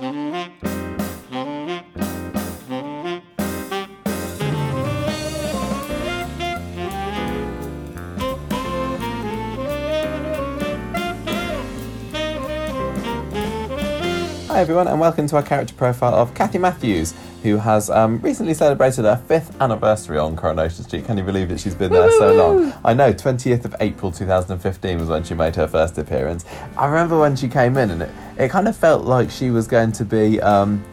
Mm-hmm. Hi everyone, and welcome to our character profile of Kathy Matthews, who has um, recently celebrated her fifth anniversary on Coronation Street. Can you believe that she's been there so long? I know, 20th of April 2015 was when she made her first appearance. I remember when she came in, and it, it kind of felt like she was going to be. Um,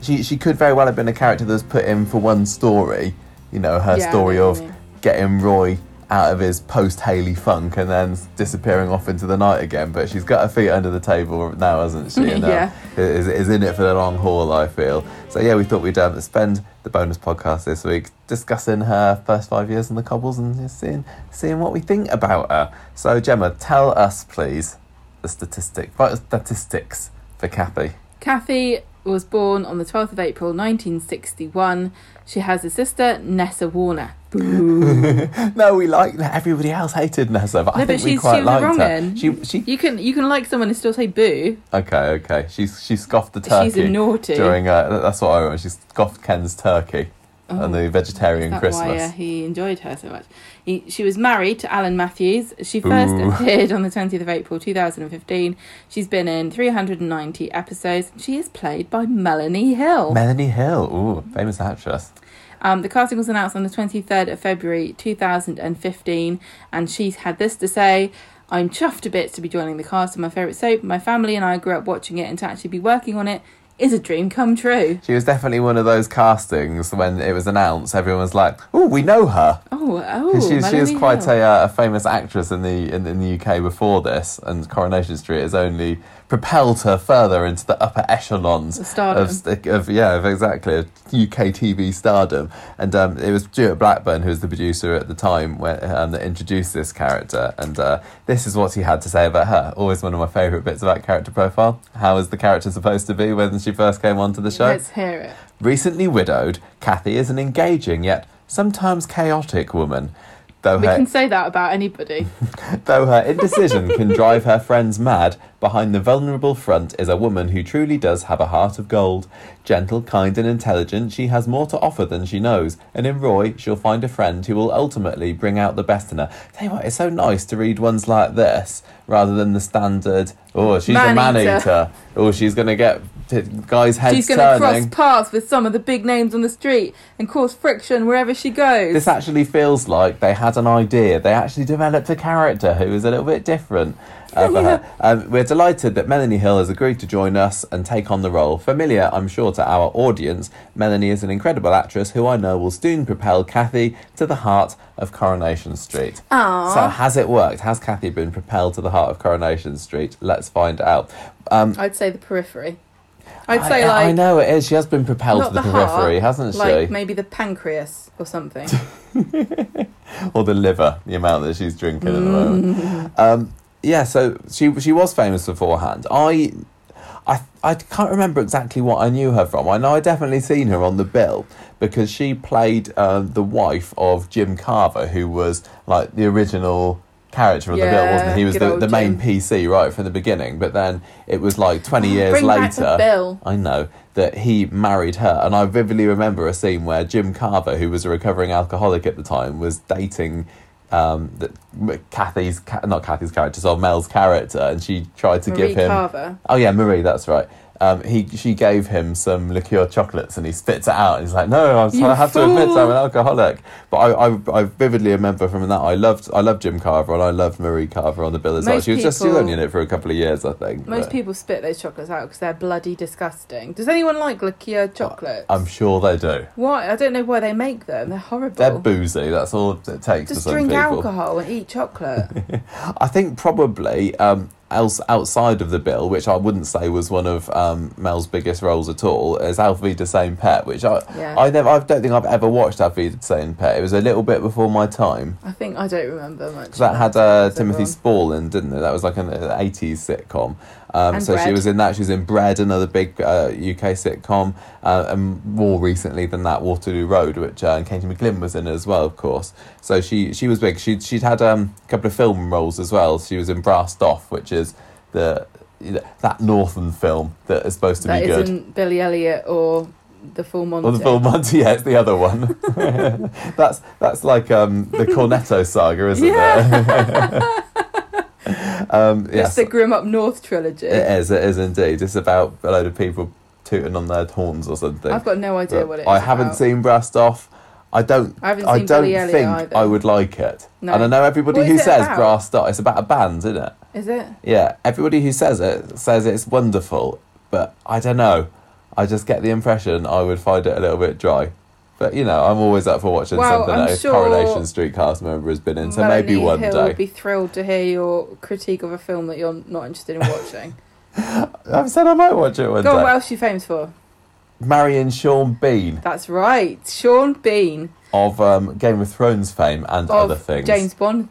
she, she could very well have been a character that was put in for one story, you know, her Yeah, story of getting Roy out of his post Hayley funk and then disappearing off into the night again. But she's got her feet under the table now, hasn't she? And, uh, Yeah. is, is in it for the long haul, I feel. So, yeah, we thought we'd um, spend the bonus podcast this week discussing her first five years in the cobbles and just seeing, seeing what we think about her. So, Gemma, tell us, please, the statistic, statistics for Kathy. Kathy was born on the 12th of April 1961. She has a sister, Nessa Warner. No, we like that. everybody else hated Nessa, but I think but we quite she liked her. She, she, You can you can like someone and still say boo. okay, okay. She's she scoffed the turkey. She's a naughty. during. Uh, that's what I remember. She scoffed Ken's turkey and the vegetarian Oh, That's Christmas. why uh, he enjoyed her so much. He, she was married to Alan Matthews. She first Ooh. appeared on the 20th of April 2015. She's been in 390 episodes. She is played by Melanie Hill. Melanie Hill, ooh, famous actress. Um, the casting was announced on the 23rd of February 2015, and she's had this to say I'm chuffed to bits to be joining the cast of my favourite soap. My family and I grew up watching it, and to actually be working on it is a dream come true. She was definitely one of those castings when it was announced. Everyone was like, "Oh, we know her." Oh, oh, she, she was quite a, uh, a famous actress in the in, in the UK before this, and Coronation Street has only propelled her further into the upper echelons The of, of yeah, of exactly of UK TV stardom. And um, it was Stuart Blackburn who was the producer at the time when, um, that introduced this character, and uh, this is what he had to say about her. Always one of my favourite bits about character profile. How is the character supposed to be when she first came onto the show? Let's hear it. Recently widowed, Kathy is an engaging yet sometimes chaotic woman. Though We her, can say that about anybody. though her indecision can drive her friends mad, behind the vulnerable front is a woman who truly does have a heart of gold. Gentle, kind, and intelligent, she has more to offer than she knows, and in Roy, she'll find a friend who will ultimately bring out the best in her. Tell you what, it's so nice to read ones like this rather than the standard, oh, she's a man eater, oh, she's going to get guys' heads She's going to cross paths with some of the big names on the street and cause friction wherever she goes. This actually feels like they had an idea. They actually developed a character who is a little bit different. Uh. Um, we're delighted that Melanie Hill has agreed to join us and take on the role. Familiar, I'm sure, to our audience, Melanie is an incredible actress who I know will soon propel Kathy to the heart of Coronation Street. Aww. So, has it worked? Has Kathy been propelled to the heart of Coronation Street? Let's find out. Um, I'd say the periphery. I'd I, say like I know it is. She has been propelled to the, the periphery, heart, hasn't she? like maybe the pancreas or something. or the liver, the amount that she's drinking at the moment. Mm. Um, yeah, so she she was famous beforehand. I, I I can't remember exactly what I knew her from. I know I definitely seen her on the bill because she played um, the wife of Jim Carver, who was like the original character on the bill, wasn't he? He was the, the main Jim. PC right from the beginning, but then it was like twenty years Bring later. bill. I know that he married her, and I vividly remember a scene where Jim Carver, who was a recovering alcoholic at the time, was dating um, the, Kathy's, not Kathy's character, so Mel's character, and she tried to Marie give him. Carver. Oh yeah, Marie, that's right. Um, he she gave him some liqueur chocolates and he spits it out and he's like, no, I have to admit. I'm an alcoholic. But I, I I vividly remember from that I loved I loved Jim Carver and I loved Marie Carver on the bill as well. She was just she was only in it for a couple of years, I think. Most but people spit those chocolates out because they're bloody disgusting. Does anyone like liqueur chocolates? I'm sure they do. Why? I don't know why they make them. They're horrible. They're boozy. That's all it takes Just drink people. alcohol and eat chocolate. I think probably um, else outside of the bill, which I wouldn't say was one of um, Mel's biggest roles at all, is Wiedersehen Pet, which I Yeah. I never I don't think I've ever watched Auf Wiedersehen Pet. It was a little bit before my time. I think I don't remember much. that had uh, Timothy. Spall in, didn't it? That was like an uh, 80s sitcom. Um, so she was in that. She was in Bread, another big uh, UK sitcom, uh, and more recently than that, Waterloo Road, which uh, Katie McGlynn was in as well, of course. So she she was big. She she'd had um, a couple of film roles as well. She was in Brassed Off, which is the that Northern film that is supposed to That be good. isn't Billy Elliot or the Full Monty. Or the full Monty, yeah, it's the other one. that's that's like um, the Cornetto saga, isn't it? um, It's the Grim Up North trilogy. it is. It is indeed. It's about a load of people tooting on their horns or something. I've got no idea But what it is. I haven't about. seen Brassed Off. I don't. I I don't think either. I would like it. No. And I know everybody who says about? Brassed Off. It's about a band, isn't it? Is it? Yeah, everybody who says it says it's wonderful, but I don't know. I just get the impression I would find it a little bit dry. But you know, I'm always up for watching Well, something I'm that a sure Coronation Street cast member has been in. So maybe Melanie one Hill day. would be thrilled to hear your critique of a film that you're not interested in watching. I've said I might watch it one Go on, day. what else are you famous for? Marrying Sean Bean That's right, Sean Bean of um, Game of Thrones fame and of other things. James Bond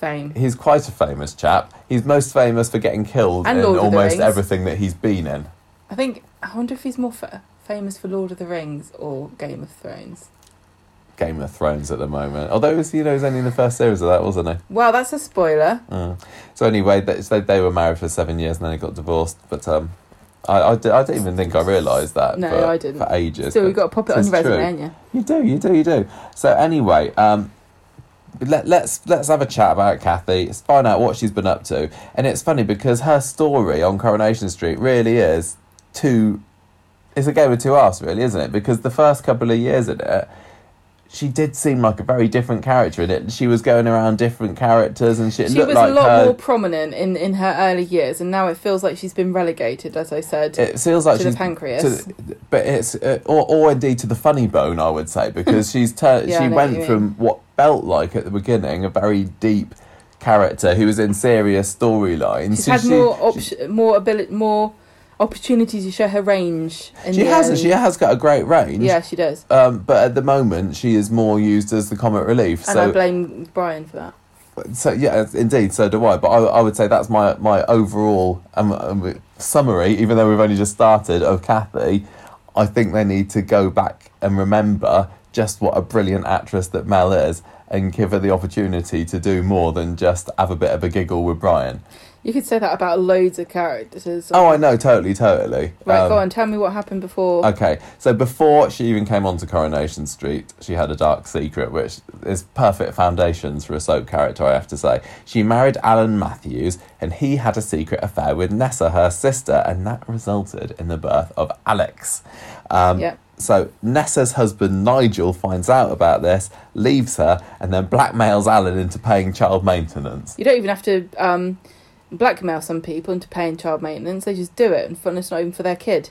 fame. He's quite a famous chap. He's most famous for getting killed And in Lord of the almost everything that he's been in. I think. I wonder if he's more fa- famous for Lord of the Rings or Game of Thrones. Game of Thrones at the moment. Although, he was, you know, he was only in the first series of that, wasn't it? Well, that's a spoiler. Mm. So anyway, they, so they were married for seven years and then they got divorced. But um, I, I, I didn't even think I realised that. No, for, I didn't. For ages. But you've got to pop it on your resume, ain't you? You do, you do, you do. So anyway, um, let, let's let's have a chat about Kathy. Let's find out what she's been up to. And it's funny because her story on Coronation Street really is two. It's a game of two halves, really, isn't it? Because the first couple of years in it. She did seem like a very different character in it. She was going around different characters, and shit. She looked was like a lot her. more prominent in, in her early years, and now it feels like she's been relegated, as I said, it feels like to the pancreas. to- but it's uh, or, or indeed to the funny bone, I would say, because she's tur- Yeah, she what went from what felt like at the beginning a very deep character who was in serious storylines. she's to had she- more she- more ability, more opportunities to show her range. In She has early- she has got a great range. Yeah, she does. Um, but at the moment, she is more used as the comic relief. And so I blame Brian for that. So yeah, indeed, so do I. But I, I would say that's my my overall um, um, summary. Even though we've only just started of Kathy, I think they need to go back and remember just what a brilliant actress that Mel is, and give her the opportunity to do more than just have a bit of a giggle with Brian. You could say that about loads of characters. Oh, I know, totally, totally. Right, Um, go on. Tell me what happened before. Okay, so before she even came onto Coronation Street, she had a dark secret, which is perfect foundations for a soap character, I have to say. She married Alan Matthews, and he had a secret affair with Nessa, her sister, and that resulted in the birth of Alex. Um, Yeah. So Nessa's husband Nigel finds out about this, leaves her, and then blackmails Alan into paying child maintenance. You don't even have to um, blackmail some people into paying child maintenance. They just do it, and fun it's not even for their kid.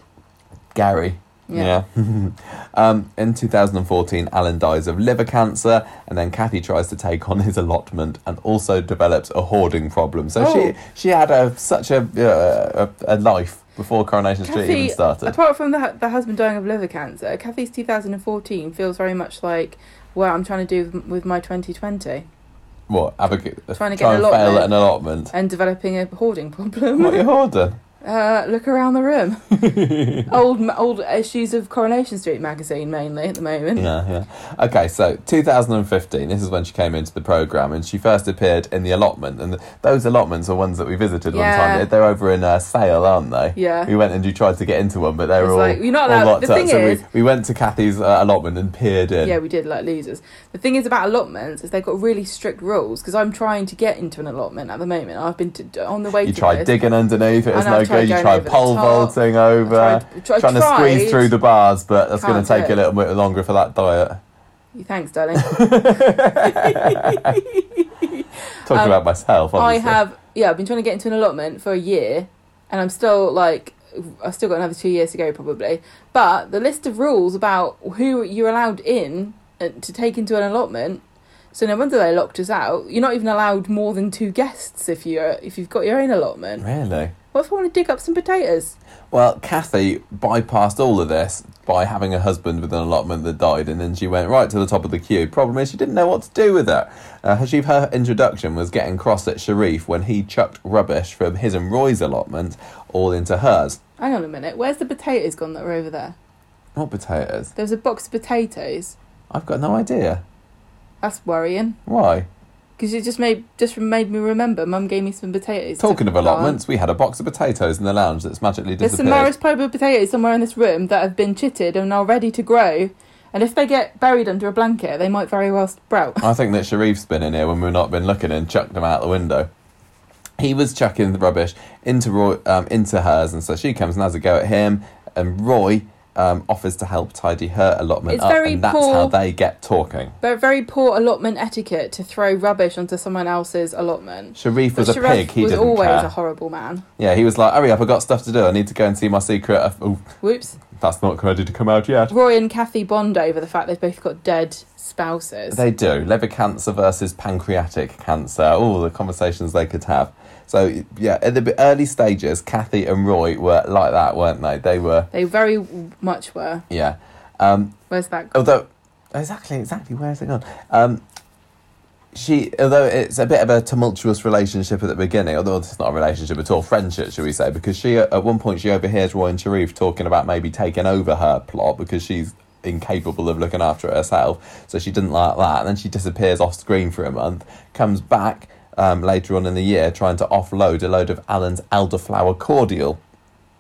Gary. Yeah. Yeah. um, in 2014, Alan dies of liver cancer, and then Kathy tries to take on his allotment and also develops a hoarding problem. So Oh. she she had a, such a, uh, a a life before Coronation Street even started. apart from the, the husband dying of liver cancer, Kathy's 2014 feels very much like what I'm trying to do with my 2020 what? Have a, g- Trying to get try an and fail allotment. at an allotment. and developing a hoarding problem. what are you hoarding? Uh, look around the room. old old issues of Coronation Street magazine mainly at the moment. Yeah, yeah. Okay, so 2015, this is when she came into the programme and she first appeared in the allotment. And those allotments are ones that we visited one time. They're over in uh, Sale, aren't they? Yeah. We went and you tried to get into one, but they were It's all, like, you're not all locked the up. thing so is- we, we went to Kathy's uh, allotment and peered in. Yeah, we did like losers. The thing is about allotments is they've got really strict rules because I'm trying to get into an allotment at the moment. I've been to, on the way. you tried digging underneath, it was no I've tried. You tried pole vaulting over, tried- tried- trying to squeeze through the bars, but that's going to take a little bit longer for that diet. Thanks, darling. Talking Um, about myself, I have, yeah, I've been trying to get into an allotment for a year, and I'm still like, I've still got another two years to go probably. But the list of rules about who you're allowed in uh, to take into an allotment. So no wonder they locked us out. You're not even allowed more than two guests if you are if you've got your own allotment. Really? What if I want to dig up some potatoes? Well, Kathy bypassed all of this by having a husband with an allotment that died, and then she went right to the top of the queue. Problem is, she didn't know what to do with it. Uh, she, her introduction was getting cross at Sharif when he chucked rubbish from his and Roy's allotment all into hers. Hang on a minute. Where's the potatoes gone that were over there? What potatoes? There was a box of potatoes. I've got no idea. That's worrying. Why? Because it just made just made me remember. Mum gave me some potatoes. Talking of allotments, we had a box of potatoes in the lounge that's magically disappeared. There's some disappeared. Marispoma potatoes somewhere in this room that have been chitted and are ready to grow. And if they get buried under a blanket, they might very well sprout. I think that Sharif's been in here when we've not been looking and chucked them out the window. He was chucking the rubbish into Roy, um, into hers, and so she comes and has a go at him. And Roy um, offers to help tidy her allotment It's up, and that's poor- how they get talking. But very poor allotment etiquette to throw rubbish onto someone else's allotment. Sharif was But a Sharif pig. He was didn't always care. a horrible man. yeah, he was like, "Hurry up! I've got stuff to do. I need to go and see my secret." Oh, Whoops. that's not ready to come out yet. Roy and Kathy bond over the fact they've both got dead spouses. They do. Liver cancer versus pancreatic cancer. All the conversations they could have. So yeah, at the early stages, Kathy and Roy were like that, weren't they? They were. They very much were. Yeah. Um, Where's that? although exactly, exactly, where is it gone? Um, she, although it's a bit of a tumultuous relationship at the beginning, although it's not a relationship at all, friendship, should we say? Because she, at one point, she overhears Roy and Sharif talking about maybe taking over her plot because she's incapable of looking after herself. So she didn't like that, and then she disappears off screen for a month, comes back um, later on in the year trying to offload a load of Alan's elderflower cordial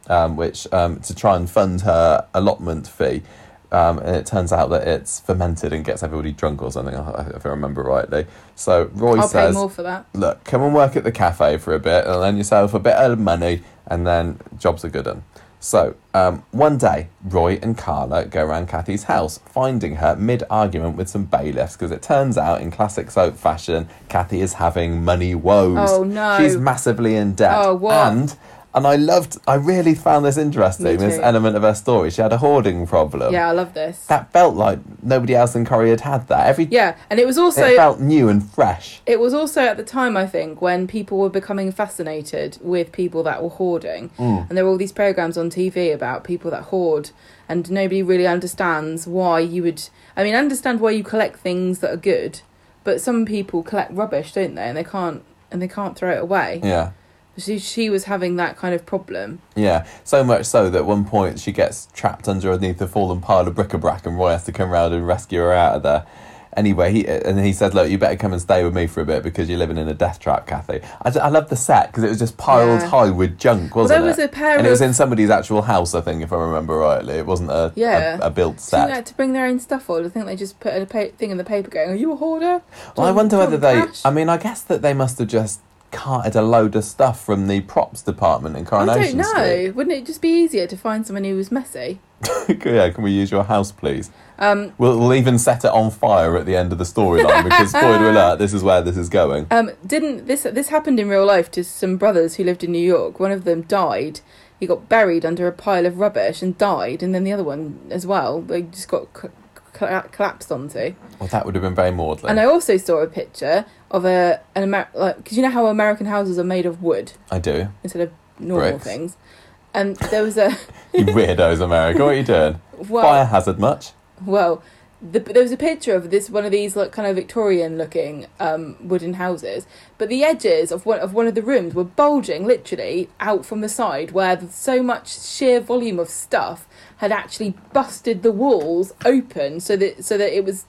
um, which um, to try and fund her allotment fee. Um, and it turns out that it's fermented and gets everybody drunk or something, if I remember rightly. So Roy I'll says, more for that. "Look, come and work at the cafe for a bit, and earn yourself a bit of money, and then jobs are good." One. So um, one day, Roy and Carla go around Kathy's house, finding her mid-argument with some bailiffs because it turns out, in classic soap fashion, Kathy is having money woes. Oh, no. She's massively in debt, Oh, what? and and I loved, I really found this interesting. This element of her story. She had a hoarding problem. Yeah, I love this. That felt like nobody else in Corrie had had that. Every yeah, and it was also it felt new and fresh. It was also at the time, I think, when people were becoming fascinated with people that were hoarding. Mm. And there were all these programs on TV about people that hoard, and nobody really understands why you would. I mean, understand why you collect things that are good, but some people collect rubbish, don't they? And they can't, and they can't throw it away. Yeah. She, she was having that kind of problem. Yeah, so much so that at one point she gets trapped underneath a fallen pile of bric-a-brac and Roy has to come round and rescue her out of there. Anyway, he and he says, "Look, you better come and stay with me for a bit because you're living in a death trap, Kathy." I, I love the set because it was just piled Yeah. high with junk, wasn't there was it? a pair and it was in somebody's actual house, I think, if I remember rightly. It wasn't a Yeah. a, a built set. had to bring their own stuff on. I think they just put a pa- thing in the paper going, "Are you a hoarder?" Well, I wonder whether they. cash? I mean, I guess that they must have just carted a load of stuff from the props department in I Coronation don't know. Street. Wouldn't it just be easier to find someone who was messy? yeah, can we use your house, please? Um, We'll, we'll even set it on fire at the end of the storyline because, spoiler alert, this is where this is going. Um, didn't this this happened in real life to some brothers who lived in New York? One of them died. He got buried under a pile of rubbish and died, and then the other one as well. They just got c- c- collapsed onto. Well, that would have been very maudlin. And I also saw a picture of a an Amer- like because you know how American houses are made of wood I do. instead of normal Bricks. things. And there was a You weirdos, America. What are you doing? well, Fire hazard much? Well, the, there was a picture of this one of these like kind of Victorian looking um, wooden houses, but the edges of one of one of the rooms were bulging literally out from the side, where so much sheer volume of stuff had actually busted the walls open, so that so that it was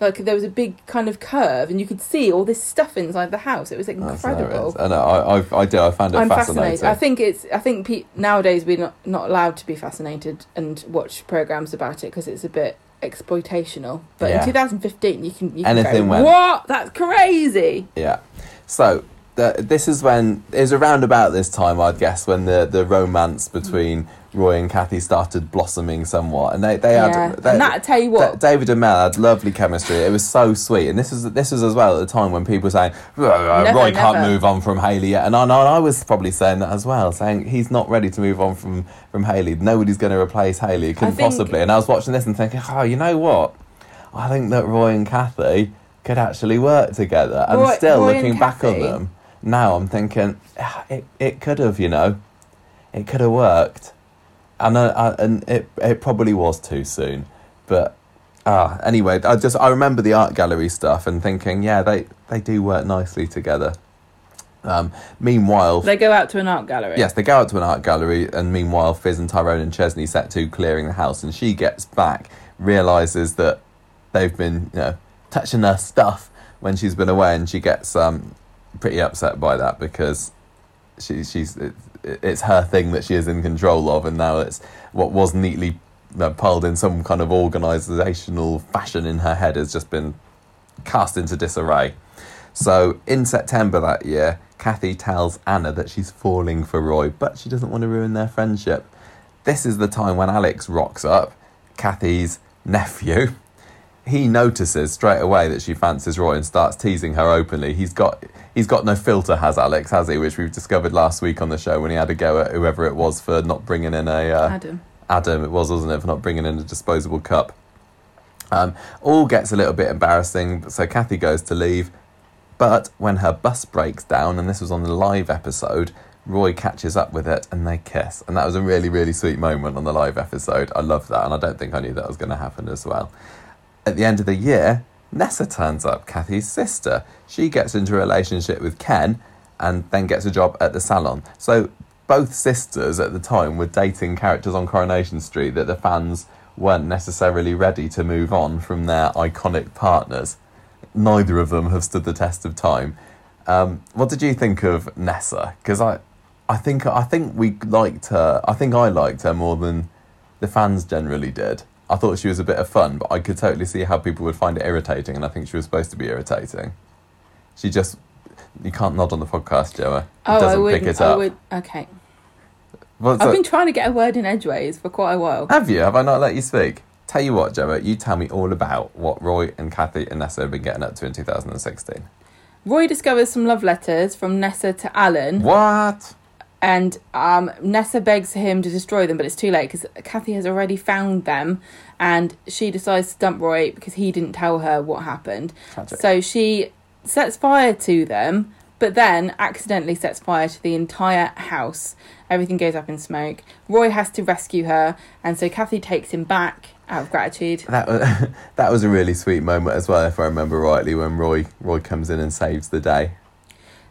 like there was a big kind of curve, and you could see all this stuff inside the house. It was incredible. I know. I, I, I do. I found it I'm fascinating. fascinated. I think it's. I think pe- nowadays we're not, not allowed to be fascinated and watch programs about it because it's a bit exploitational. But Yeah. in 2015, you can you can Anything go, went. what? That's crazy. Yeah. So this is when it was around about this time, I'd guess, when the, the romance between Roy and Kathy started blossoming somewhat, and they they Yeah, had they, and that tell you what. Da- David and Mel had lovely chemistry. It was so sweet, and this was this was as well at the time when people were saying "Oh, uh, Never, Roy can't never." move on from Hayley yet, and I, and I was probably saying that as well, saying he's not ready to move on from from Hayley. Nobody's going to replace Hayley. Couldn't think- possibly. And I was watching this and thinking, oh, you know what? I think that Roy and Kathy could actually work together. And Roy- still Roy and looking back on them now, I'm thinking "Ah, it it could have, you know, it could have worked, and I, I, and it it probably was too soon, but. Ah, anyway, I just I remember the art gallery stuff and thinking, yeah, they they do work nicely together. Um, meanwhile, They go out to an art gallery. Yes, they go out to an art gallery, and meanwhile, Fizz and Tyrone and Chesney set to clearing the house, and she gets back, realizes that they've been, you know, touching her stuff when she's been away, and she gets um, pretty upset by that because she, she's it's her thing that she is in control of, and now it's what was neatly piled in some kind of organisational fashion in her head has just been cast into disarray. So in September that year, Kathy tells Anna that she's falling for Roy, but she doesn't want to ruin their friendship. This is the time when Alex rocks up, Kathy's nephew. He notices straight away that she fancies Roy and starts teasing her openly. He's got he's got no filter, has Alex, has he? Which we've discovered last week on the show when he had a go at whoever it was for not bringing in a uh, Adam. Adam, it was, wasn't it, for not bringing in a disposable cup. Um, all gets a little bit embarrassing, so Kathy goes to leave. But when her bus breaks down, and this was on the live episode, Roy catches up with it and they kiss. And that was a really, really sweet moment on the live episode. I love that, and I don't think I knew that was going to happen as well. At the end of the year, Nessa turns up, Kathy's sister. She gets into a relationship with Ken and then gets a job at the salon. So both sisters at the time were dating characters on Coronation Street that the fans weren't necessarily ready to move on from their iconic partners. Neither of them have stood the test of time. Um, what did you think of Nessa? Because I, I think I think we liked her. I think I liked her more than the fans generally did. I thought she was a bit of fun, but I could totally see how people would find it irritating, and I think she was supposed to be irritating. She just you can't nod on the podcast, Joa. It Oh, I doesn't would. pick it I would. Okay. Well, I've so- been trying to get a word in edgeways for quite a while. Have you? Have I not let you speak? Tell you what, Joa, you tell me all about what Roy and Kathy and Nessa have been getting up to in 2016. Roy discovers some love letters from Nessa to Alan, What? And um, Nessa begs him to destroy them, but it's too late because Kathy has already found them, and she decides to dump Roy because he didn't tell her what happened. Tragic. So she sets fire to them, but then accidentally sets fire to the entire house. Everything goes up in smoke. Roy has to rescue her, and so Kathy takes him back out of gratitude. That was, that was a really sweet moment as well, if I remember rightly, when Roy Roy comes in and saves the day.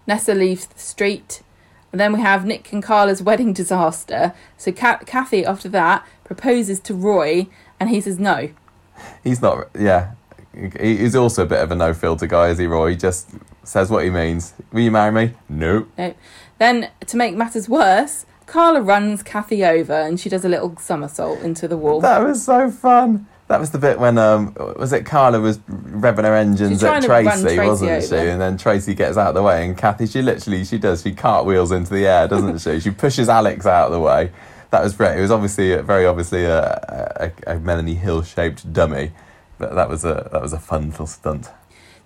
Nessa leaves the street. And then we have Nick and Carla's wedding disaster. So Ka- Kathy, after that, proposes to Roy, and he says no. He's not, yeah. He's also a bit of a no filter guy, is he, Roy? He just says what he means. Will you marry me? No. No. Then, to make matters worse, Carla runs Kathy over, and she does a little somersault into the wall. That was so fun. That was the bit when um was it Carla was revving her engines at trying to run Tracy, Tracy wasn't she? And then Tracy gets out of the way, and Kathy she literally she does she cartwheels into the air, doesn't she? She pushes Alex out of the way. That was great. It was obviously very obviously a, a, a Melanie Hill shaped dummy, but that was a that was a fun little stunt.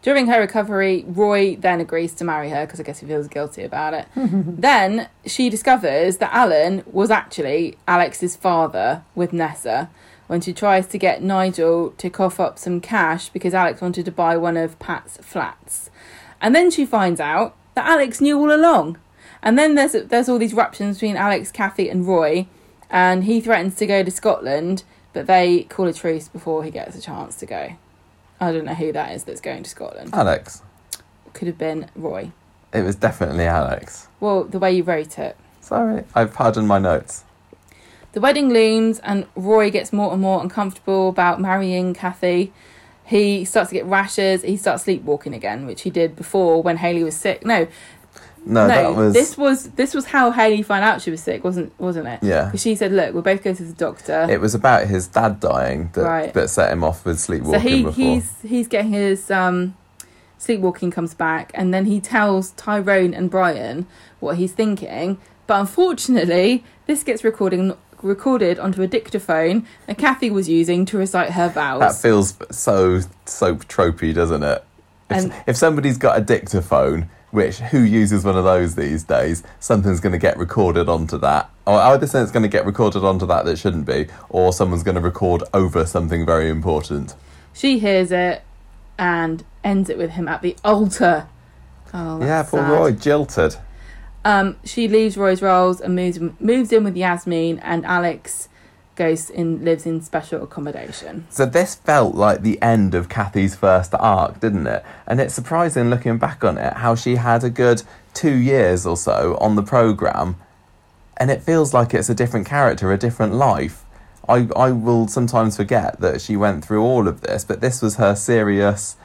During her recovery, Roy then agrees to marry her because I guess he feels guilty about it. then she discovers that Alan was actually Alex's father with Nessa when she tries to get Nigel to cough up some cash because Alex wanted to buy one of Pat's flats. And then she finds out that Alex knew all along. And then there's there's all these ruptions between Alex, Kathy, and Roy, and he threatens to go to Scotland, but they call a truce before he gets a chance to go. I don't know who that is that's going to Scotland Alex, could have been Roy. it was definitely Alex. Well, the way you wrote it. Sorry, I've pardoned my notes. The wedding looms, and Roy gets more and more uncomfortable about marrying Kathy. He starts to get rashes. He starts sleepwalking again, which he did before when Hayley was sick. No, No, no, that was this was this was how Hayley found out she was sick, wasn't wasn't it? yeah. 'Cause she said, "Look, we'll both go to the doctor." It was about his dad dying that, Right. that set him off with so sleepwalking he before. he's he's getting his um, sleepwalking comes back, and then he tells Tyrone and Brian what he's thinking. But unfortunately, this gets recording recorded onto a dictaphone that Kathy was using to recite her vows. That feels so soap tropey, doesn't it? If, And- if somebody's got a dictaphone, which who uses one of those these days, something's going to get recorded onto that. Or either say it's going to get recorded onto that that shouldn't be, or someone's going to record over something very important. She hears it and ends it with him at the altar. Oh, yeah, poor sad. Roy, jilted. Um, she leaves Roy's roles and moves moves in with Yasmin, and Alex goes in lives in special accommodation. So this felt like the end of Kathy's first arc, didn't it? And it's surprising looking back on it how she had a good two years or so on the programme and it feels like it's a different character, a different life. I, I will sometimes forget that she went through all of this, but this was her serious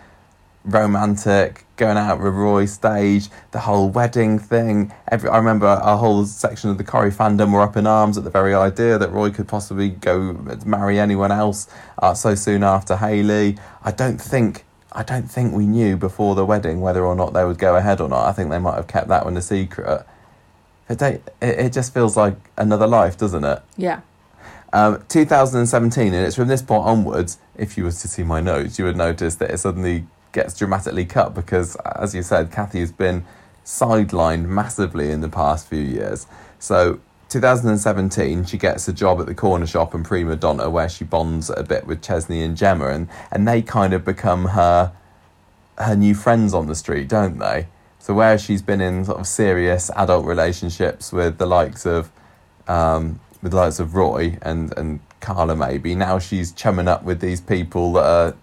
romantic, going out with Roy stage, the whole wedding thing. Every, I remember a whole section of the Corrie fandom were up in arms at the very idea that Roy could possibly go marry anyone else uh, so soon after Hayley. I don't think. I don't think we knew before the wedding whether or not they would go ahead or not. I think they might have kept that one a secret. It, it, it just feels like another life, doesn't it? Yeah. Um, 2017, and it's from this point onwards, if you was to see my notes, you would notice that it suddenly gets dramatically cut because, as you said, Kathy has been sidelined massively in the past few years. So, 2017, she gets a job at the corner shop in Prima Doner where she bonds a bit with Chesney and Gemma, and, and they kind of become her her new friends on the street, don't they? So where she's been in sort of serious adult relationships with the likes of um, with the likes of Roy and and Carla maybe, now she's chumming up with these people that are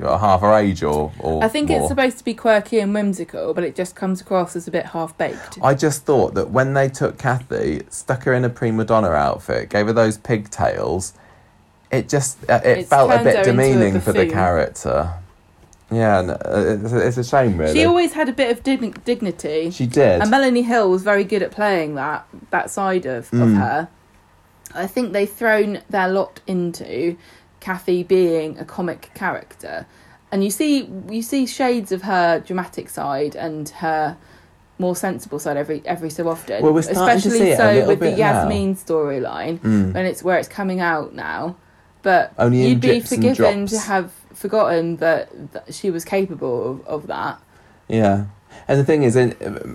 half her age or or I think more. it's supposed to be quirky and whimsical, but it just comes across as a bit half baked. I just thought that when they took Kathy, stuck her in a Prima Doner outfit, gave her those pigtails, it just uh, it felt a bit into a demeaning for the character. Yeah, and, uh, it's, it's a shame really. She always had a bit of dig- dignity. She did. And Melanie Hill was very good at playing that that side of, of Mm. her. I think they've thrown their lot into Kathy being a comic character. And you see you see shades of her dramatic side and her more sensible side every every so often. Well, we're starting to Especially see it a so with the. Yasmin storyline Mm. when it's where it's coming out now. But Only you'd be forgiven to have forgotten that, that she was capable of, of that. Yeah, and the thing is,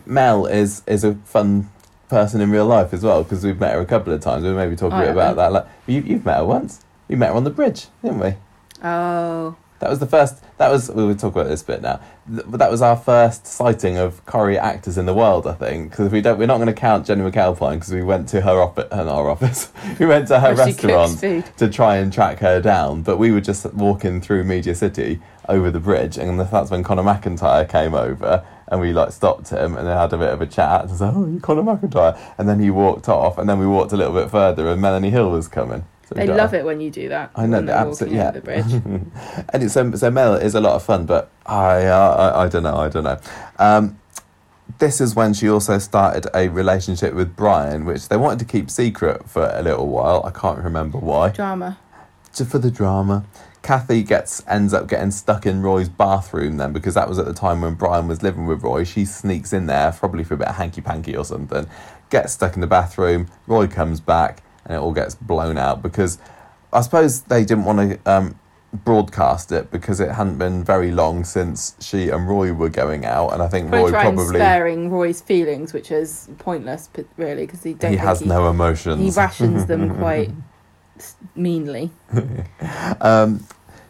Mel is is a fun person in real life as well because we've met her a couple of times. We maybe talk a Oh, bit about that. Like you, you've met her once. We met her on the bridge, didn't we? Oh, That was the first. That was we will talk about this bit now. But that was our first sighting of Corrie actors in the world, I think. Because we don't, we're not going to count Jennie McAlpine because we went to her office, uh, our office. we went to her where she cooks restaurant to try and track her down. But we were just walking through Media City over the bridge, and that's when Connor McIntyre came over, and we like stopped him and then had a bit of a chat. And said, "Oh, you Connor McIntyre," and then he walked off, and then we walked a little bit further, and Melanie Hill was coming. So They love it when you do that. I know, absolutely, yeah. the bridge. and it's so, so Mel is a lot of fun, but I, uh, I I don't know, I don't know. Um, this is when she also started a relationship with Brian, which they wanted to keep secret for a little while. I can't remember why. Drama. Just for the drama. Kathy gets ends up getting stuck in Roy's bathroom then because that was at the time when Brian was living with Roy. She sneaks in there, probably for a bit of hanky panky or something, gets stuck in the bathroom. Roy comes back and it all gets blown out because I suppose they didn't want to um, broadcast it because it hadn't been very long since she and Roy were going out, and I think Roy probably sparing Roy's feelings, which is pointless, really, because he don't he has he, no emotions. he rations them quite meanly. Um,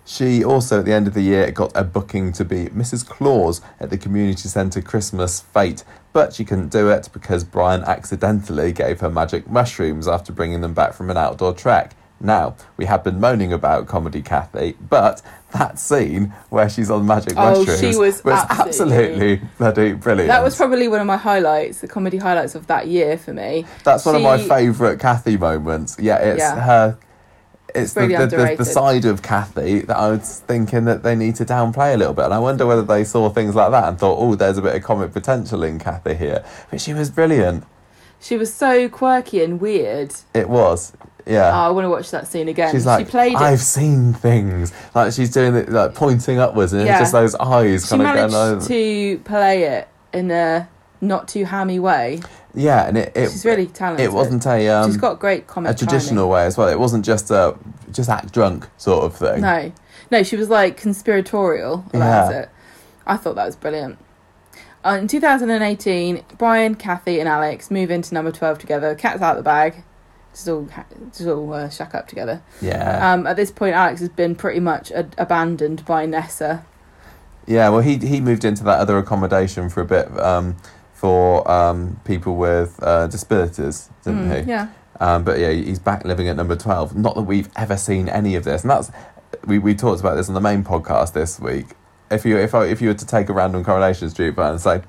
she also, at the end of the year, got a booking to be Mrs. Claus at the community centre Christmas Fete, but she couldn't do it because Brian accidentally gave her magic mushrooms after bringing them back from an outdoor trek. Now, we have been moaning about Comedy Kathy, but that scene where she's on magic Oh, she mushrooms was absolutely, absolutely- bloody brilliant. That was probably one of my highlights, the comedy highlights of that year for me. That's one of my favourite Kathy moments. Yeah, it's Yeah. her. It's the, Really the, the, the side of Kathy that I was thinking that they need to downplay a little bit. And I wonder whether they saw things like that and thought, oh, there's a bit of comic potential in Kathy here. But she was brilliant. She was so quirky and weird. It was. Yeah. Oh, I want to watch that scene again. She's like, she played it. I've seen things. Like she's doing it, like pointing upwards, and Yeah. it's just those eyes She kind of going managed over. to play it in a not too hammy way. Yeah, and it it, She's really talented. it wasn't a um, She's got great comic a traditional way as well. It wasn't just a just act drunk sort of thing. No, no, she was like conspiratorial about Yeah. it. I thought that was brilliant. Uh, in 2018, Brian, Kathy, and Alex move into number 12 together. Cat's out of the bag. Just all, just all uh, shack up together. Yeah. Um, at this point, Alex has been pretty much a- abandoned by Nessa. Yeah, well, he he moved into that other accommodation for a bit um, for um, people with uh, disabilities, didn't Mm, he? Yeah. Um, but yeah, he's back living at number twelve. Not that we've ever seen any of this, and that's we, we talked about this on the main podcast this week. If you if I, if you were to take a random Coronation Street bar and say,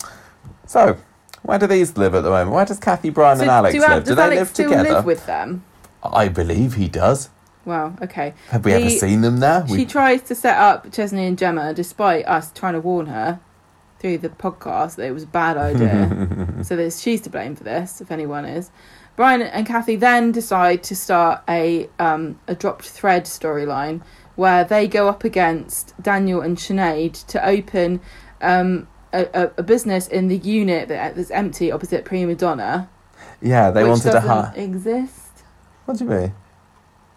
so where do these live at the moment? Where does Kathy, Brian, So and Alex do, live? Do they Alex live still together? live with them? I believe he does. Wow. Okay. Have we ever seen them there? She tries to set up Chesney and Gemma, despite us trying to warn her through the podcast that it was a bad idea. so there's she's to blame for this, if anyone is. Brian and Kathy then decide to start a um, a dropped thread storyline where they go up against Daniel and Sinead to open um, a, a, business in the unit that that's empty opposite Prima Doner, yeah, they wanted to doesn't exist. What do you mean?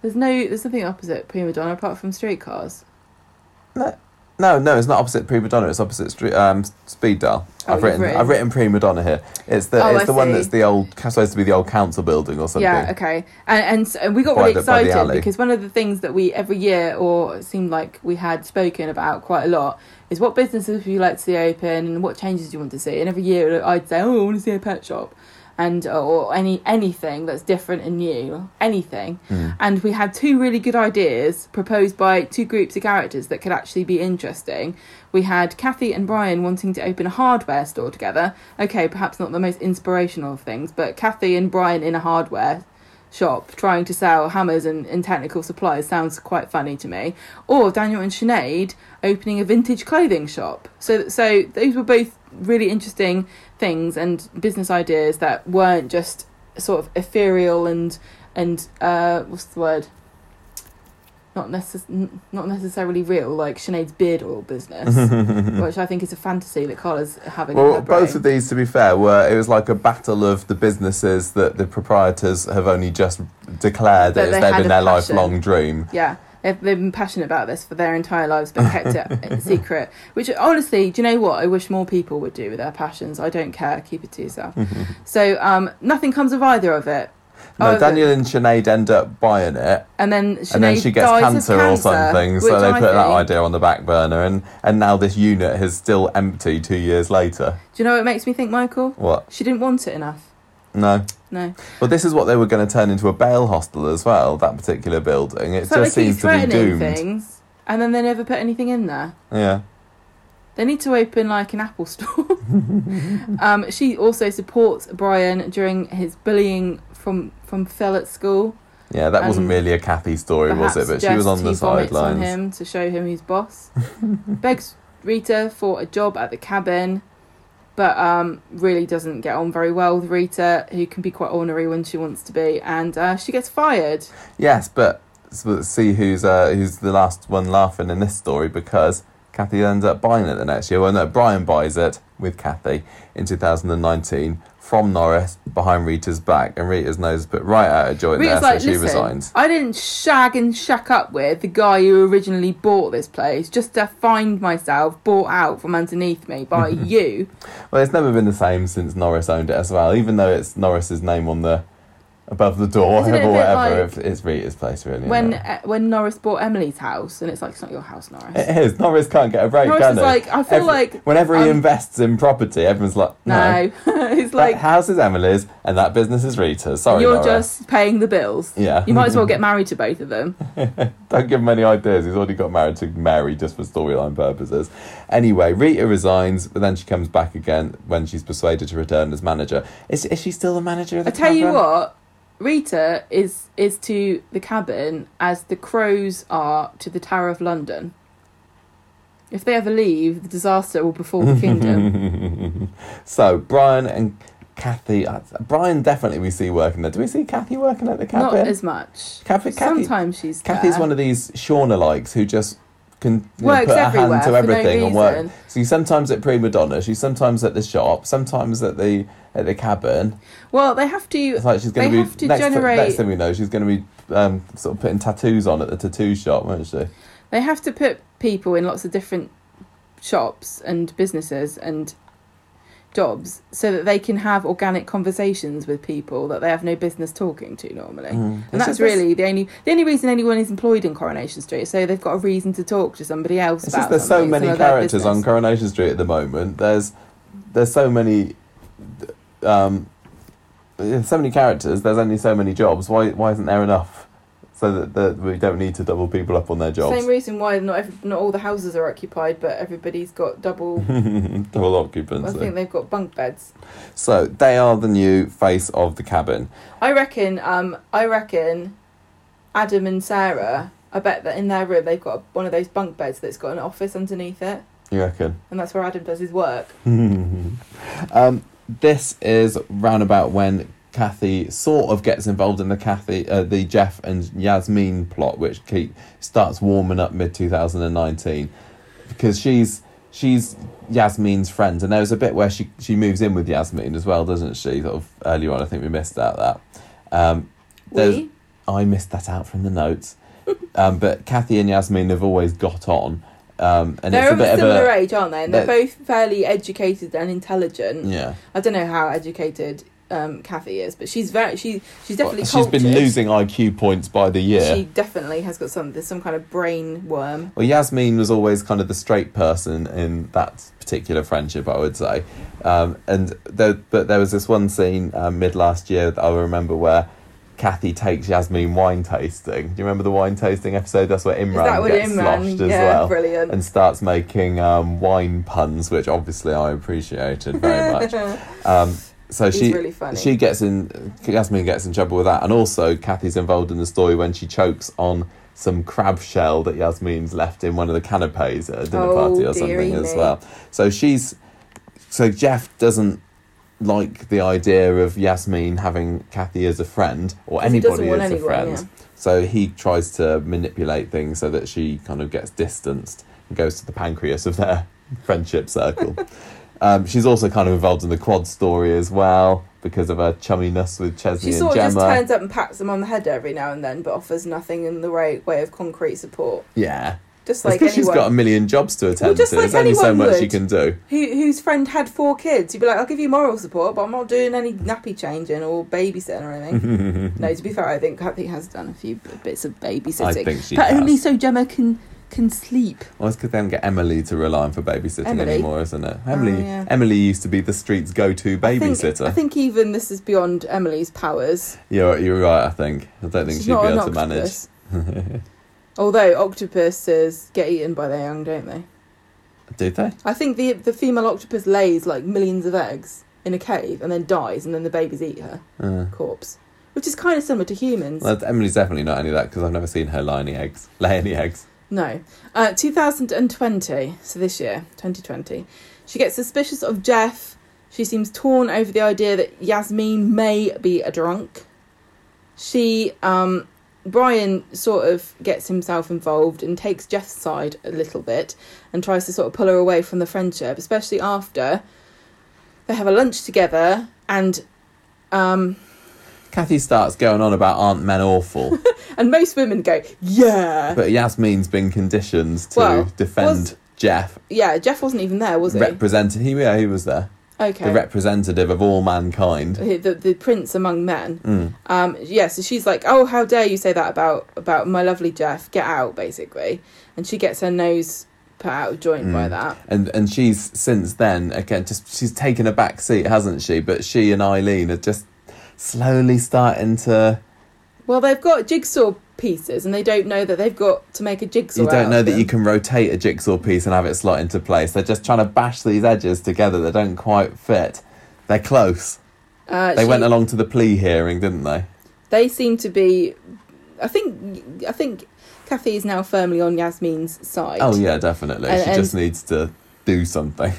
There's no there's nothing opposite Prima Doner apart from streetcars. No, no, no, it's not opposite Prima Doner. It's opposite street, um, Speed Daal. Oh, I've written, written- I've written Prima Doner here. It's the, Oh, it's I the one that's the old, supposed to be the old council building or something. Yeah, okay. And and, so, and we got By really the- excited because one of the things that we every year or it seemed like we had spoken about quite a lot is what businesses would you like to see open and what changes do you want to see. And every year I'd say, oh, I want to see a pet shop, and or any anything that's different and new, anything. Mm. And we had two really good ideas proposed by two groups of characters that could actually be interesting. We had Kathy and Brian wanting to open a hardware store together. Okay, perhaps not the most inspirational of things, but Kathy and Brian in a hardware shop trying to sell hammers and, and technical supplies sounds quite funny to me. Or Daniel and Sinead opening a vintage clothing shop. So so those were both really interesting things and business ideas that weren't just sort of ethereal and and uh what's the word? Not necess- not necessarily real, like Sinead's beard oil business, which I think is a fantasy that Carla's having. in Well, both of these, to be fair, were it was like a battle of the businesses that the proprietors have only just declared That that it's been their passion. lifelong dream. Yeah, they've, they've been passionate about this for their entire lives, but kept it a secret. Which, honestly, do you know what? I wish more people would do with their passions. I don't care. Keep it to yourself. so, um, nothing comes of either of it. No, Oh, Daniel and Sinead end up buying it, And then Sinead and then she gets of cancer, or something. So they I put that idea on the back burner, and and now this unit is still empty two years later. Do you know what it makes me think, Michael? What? She didn't want it enough. No. No. Well, this is what they were going to turn into a bail hostel as well. That particular building. It so just seems to be doomed. things, and then they never put anything in there. Yeah. They need to open like an Apple store. um, she also supports Brian during his bullying from from Phil at school. Yeah, that wasn't really a Kathy story, was it? But she was on the he vomits on sidelines. him to show him who's boss. Begs Rita for a job at the cabin, but um, really doesn't get on very well with Rita, who can be quite ornery when she wants to be, and uh, she gets fired. Yes, but let's see who's uh, who's the last one laughing in this story because Kathy ends up buying it the next year. Well, no, Brian buys it with Kathy in 2019 from Norris behind Rita's back, and Rita's nose is put right out of joint Rita's there, like, so she resigns. I didn't shag and shack up with the guy who originally bought this place just to find myself bought out from underneath me by you. Well, it's never been the same since Norris owned it as well, even though it's Norris's name on the above the door Isn't it a or bit whatever. like it's Rita's place, really. When isn't it? uh, when Norris bought Emily's house, and it's like it's not your house, Norris. it is. Norris can't get a break, Norris can is he? like, I feel Every- like whenever he invests in property, everyone's like, no, no, it's that like house is Emily's and that business is Rita's. Sorry, you're Norris. just paying the bills. yeah. You might as well get married to both of them. Don't give him any ideas. He's already got married to Mary just for storyline purposes. Anyway, Rita resigns, but then she comes back again when she's persuaded to return as manager. Is is she still the manager of I the tell you tavern? what, Rita is is to the cabin as the crows are to the Tower of London. If they ever leave, the disaster will befall the kingdom. so Brian and Kathy. uh, Brian definitely we see working there. Do we see Kathy working at the cabin? Not as much. Kathy, Kathy, Sometimes she's Kathy's there. one of these Shauna likes who just can you know, put a hand to for no everything and work. reason. She's sometimes at Prima Doner, she's sometimes at the shop, sometimes at the at the cabin. Well, they have to. It's like she's going to have be to next, generate- next thing we know, she's going to be um, sort of putting tattoos on at the tattoo shop, won't she? They have to put people in lots of different shops and businesses and jobs so that they can have organic conversations with people that they have no business talking to normally. Mm. And that's really the only the only reason anyone is employed in Coronation Street. is So they've got a reason to talk to somebody else It's about. just there's so many characters on. Coronation Street at the moment. There's there's so many um, so many characters. There's only so many jobs. Why why isn't there enough? So that, that we don't need to double people up on their jobs. Same reason why not every, not all the houses are occupied, but everybody's got double. double occupants. I think they've got bunk beds. So they are the new face of the cabin. I reckon. Um, I reckon. Adam and Sarah, I bet that in their room they've got one of those bunk beds that's got an office underneath it, You reckon? and that's where Adam does his work. um, this is roundabout when Kathy sort of gets involved in the Kathy, uh, the Jeff and Yasmin plot, which keep, starts warming up mid two thousand and nineteen, because she's she's Yasmin's friend, and there's a bit where she she moves in with Yasmin as well, doesn't she? Sort of earlier on, I think we missed out that. Um, there's- We? I missed that out from the notes, um, but Kathy and Yasmin have always got on, um, and They're it's a of a bit of similar a age, aren't they? And they're they're- both fairly educated and intelligent. yeah. I don't know how educated um, Kathy is, but she's very she she's Well, definitely she's been losing IQ points by the year. She definitely has got some there's some kind of brain worm. Well, Yasmin was always kind of the straight person in that particular friendship, I would say. Um, and there, but there was this one scene um, mid last year that I remember where Kathy takes Yasmin wine tasting. Do you remember the wine tasting episode? That's where Imran that gets Imran? sloshed as yeah, well. brilliant. And starts making um, wine puns, which obviously I appreciated very much. Um, so He's she really she gets in Yasmin gets in trouble with that, and also Kathy's involved in the story when she chokes on some crab shell that Yasmin's left in one of the canapes at a dinner Oh, party or something as me. well. So she's so Jeff doesn't like the idea of Yasmin having Kathy as a friend or anybody as a friend. yeah. So he tries to manipulate things so that she kind of gets distanced and goes to the pancreas of their friendship circle. Um, she's also kind of involved in the quad story as well because of her chumminess with Chesney She and sort of just turns up and pats them on the head every now and then, but offers nothing in the right way of concrete support. yeah, Just like because she's anyone got a million jobs to attend just to. like There's only so anyone much she would. can do. who, whose friend had four kids. You'd be like, I'll give you moral support, but I'm not doing any nappy changing or babysitting or anything. no, to be fair, I think Kathy has done a few bits of babysitting. I think she but has. only so Gemma can can sleep. Well, it's because they don't get Emily to rely on for babysitting Emily? anymore, isn't it? Emily, yeah. Emily used to be the street's go-to I think, babysitter. I think even this is beyond Emily's powers. You're, you're right. I think. I don't think She's she'd be able to manage. octopus. Although octopuses get eaten by their young, don't they? Do they? I think the the female octopus lays like millions of eggs in a cave and then dies, and then the babies eat her Uh, corpse, which is kind of similar to humans. well, Emily's definitely not any of that because I've never seen her lay any eggs. Lay any eggs. No. Uh, 2020, so this year, 2020, she gets suspicious of Jeff. She seems torn over the idea that Yasmin may be a drunk. She, um, Brian sort of gets himself involved and takes Jeff's side a little bit and tries to sort of pull her away from the friendship, especially after they have a lunch together and um, Kathy starts going on about aren't men awful, and most women go, yeah. but Yasmin's been conditioned to Well, defend was- Jeff. yeah, Jeff wasn't even there, was he? Represented, he yeah, he was there. okay. The representative of all mankind. the, the, the prince among men. Mm. Um, yeah, so she's like, "Oh, how dare you say that about about my lovely Jeff? Get out!" Basically, and she gets her nose put out of joint by Mm. that. And and she's since then again just she's taken a back seat, hasn't she? But she and Eileen are just slowly starting to. Well, they've got jigsaw pieces, and they don't know that they've got to make a jigsaw. You don't know that you can rotate a jigsaw piece and have it slot into place. They're just trying to bash these edges together. They don't quite fit. They're close. Uh, They she- went along to the plea hearing, didn't they? They seem to be. I think. I think Kathy is now firmly on Yasmin's side. Oh yeah, definitely. And- she and- just needs to do something.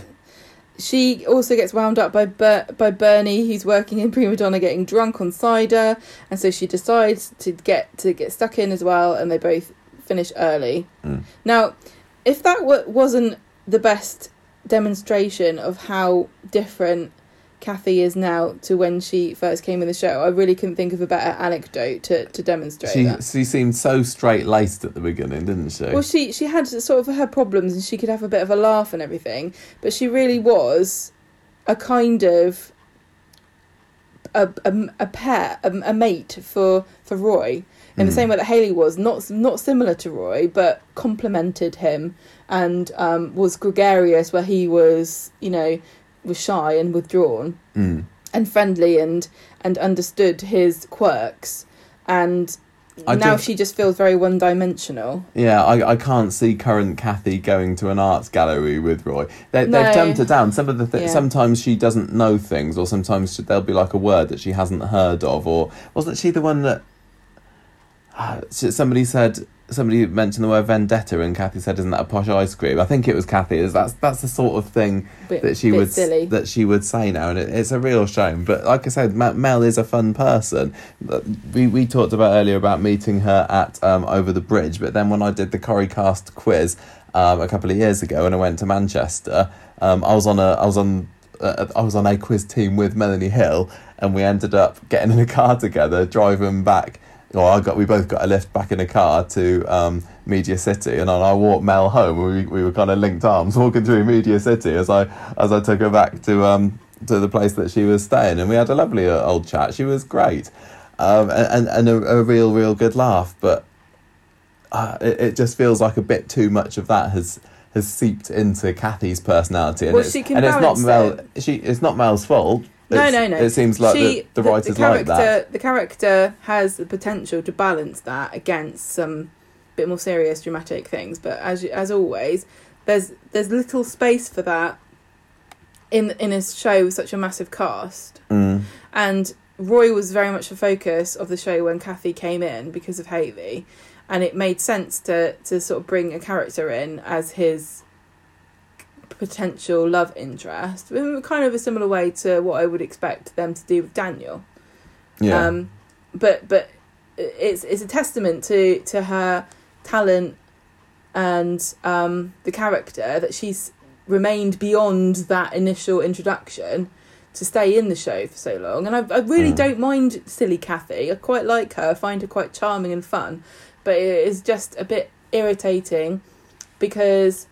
She also gets wound up by Ber- by Bernie, who's working in Prima Doner, getting drunk on cider, and so she decides to get to get stuck in as well, and they both finish early. Mm. Now, if that w- wasn't the best demonstration of how different Kathy is now to when she first came in the show, I really couldn't think of a better anecdote to, to demonstrate She that. she seemed so straight laced at the beginning, didn't she? Well, she she had sort of her problems, and she could have a bit of a laugh and everything, but she really was a kind of a a, a pair, a, a mate for for Roy, in the Mm. same way that Hayley was not not similar to Roy, but complemented him and um, was gregarious where he was, you know, was shy and withdrawn Mm. and friendly and and understood his quirks and. I now she just feels very one dimensional. Yeah, I, I can't see current Kathy going to an arts gallery with Roy. They, No. They've dumbed her down. Some of the th- Yeah. sometimes she doesn't know things, or sometimes she- there'll be like a word that she hasn't heard of, or wasn't she the one that? uh, somebody said somebody mentioned the word vendetta, and Kathy said, "Isn't that a posh ice cream?" I think it was Kathy. Is that's that's the sort of thing Bit- that she would silly. that she would say now, and it, it's a real shame. But like I said, Mel is a fun person. We we talked about earlier about meeting her at um, over the bridge, but then when I did the Corricast quiz um, a couple of years ago, and I went to Manchester, um, I was on a I was on. Uh, I was on a quiz team with Melanie Hill, and we ended up getting in a car together, driving back. Well, I got we both got a lift back in a car to um, Media City, and I walked Mel home. We we were kind of linked arms walking through Media City as I as I took her back to um to the place that she was staying, and we had a lovely uh, old chat. She was great, um, and and, a, a real real good laugh. But uh, it, it just feels like a bit too much of that has has seeped into Kathy's personality, and Well, it's, and it's not Mel. it. She it's not Mel's fault. No, no, no. It seems like She- the, the writers like character, that. The character has the potential to balance that against some bit more serious dramatic things, but as as always, there's there's little space for that in in a show with such a massive cast. Mm. And Roy was very much the focus of the show when Kathy came in because of Hayley, and it made sense to to sort of bring a character in as his potential love interest, in kind of a similar way to what I would expect them to do with Daniel. Yeah. Um, but but it's it's a testament to to her talent and um, the character that she's remained beyond that initial introduction to stay in the show for so long. And I, I really Mm. don't mind silly Kathy. I quite like her. I find her quite charming and fun. But it is just a bit irritating because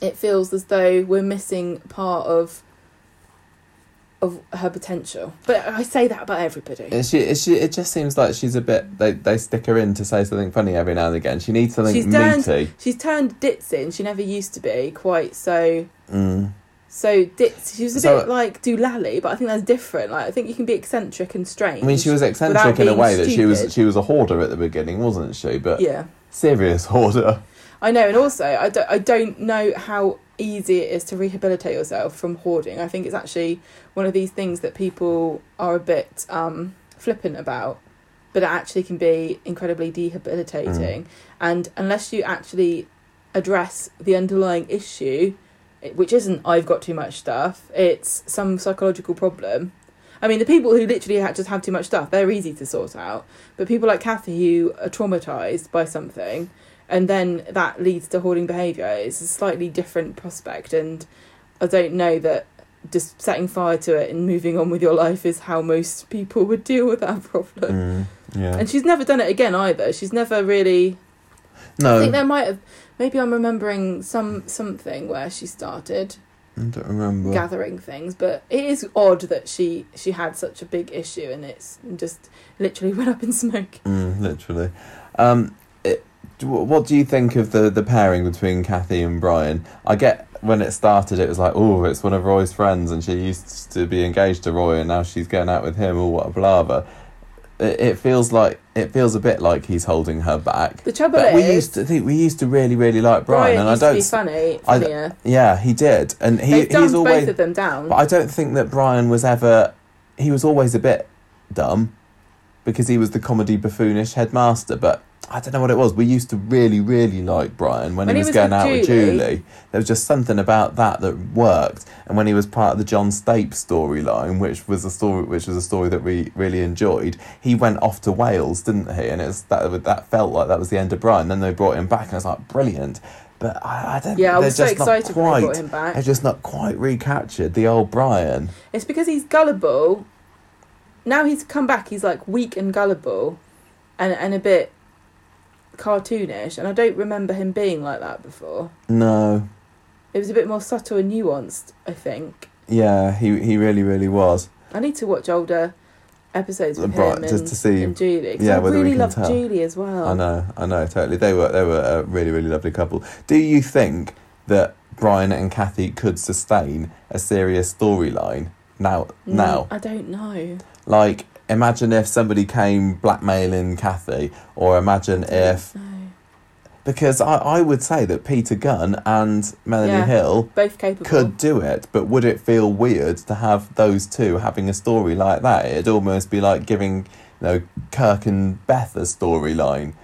it feels as though we're missing part of of her potential. But I say that about everybody. Is she, is she, it just seems like she's a bit. They, they stick her in to say something funny every now and again. She needs something She's turned- meaty. She's turned Ditz She never used to be quite so Mm. so Ditz. She was a So- bit like Doolally, but I think that's different. Like I think you can be eccentric and strange. I mean, she was eccentric in a way that she was she was a hoarder at the beginning, wasn't she? But Yeah, serious hoarder. I know, and also I don't I don't know how easy it is to rehabilitate yourself from hoarding. I think it's actually one of these things that people are a bit um, flippant about, but it actually can be incredibly debilitating. Mm. And unless you actually address the underlying issue, which isn't I've got too much stuff, it's some psychological problem. I mean, the people who literally just have too much stuff, they're easy to sort out. But people like Kathy who are traumatized by something, and then that leads to hoarding behaviour, It's a slightly different prospect. And I don't know that just setting fire to it and moving on with your life is how most people would deal with that problem. Mm. Yeah. And she's never done it again either. She's never really. No. I think there might have. Maybe I'm remembering some something where she started I don't remember. gathering things, but it is odd that she she had such a big issue and it's just literally went up in smoke. Mm, literally. Um, what do you think of the, the pairing between Kathy and Brian? I get when it started, it was like, oh, it's one of Roy's friends, and she used to be engaged to Roy, and now she's going out with him. Oh, what a palaver! It, it feels like it feels a bit like he's holding her back. The trouble But is, we used to think we used to really, really like Brian, Brian and I don't. funny, I- yeah, he did, and he They've he's always. both of them down. But I don't think that Brian was ever. He was always a bit dumb because he was the comedy buffoonish headmaster. But I don't know what it was. We used to really, really like Brian when, When he he was was going out with Julie. Julie. There was just something about that that worked. And when he was part of the John Stape storyline, which was a story, which was a story that we really enjoyed, he went off to Wales, didn't he? And it was that that felt like that was the end of Brian. Then they brought him back, and I was like, brilliant. But I, I don't. yeah, I was so excited when they brought him back. They're just not quite recaptured the old Brian. It's because he's gullible. Now he's come back, he's like weak and gullible and and a bit cartoonish and I don't remember him being like that before. No, It was a bit more subtle and nuanced, I think. yeah, he he really really was. I need to watch older episodes with Right, him just and, to see- and Julie. yeah, I really can love tell. Julie as well. I know, I know, totally. They were they were a really really lovely couple. Do you think that Brian and Kathy could sustain a serious storyline now? Mm, Now, I don't know. like imagine if somebody came blackmailing Kathy, or imagine if because I I would say that Peter Gunn and Melanie Yeah. Hill Both capable. could do it, but would it feel weird to have those two having a story like that? It'd almost be like giving you know Kirk and Beth as storyline.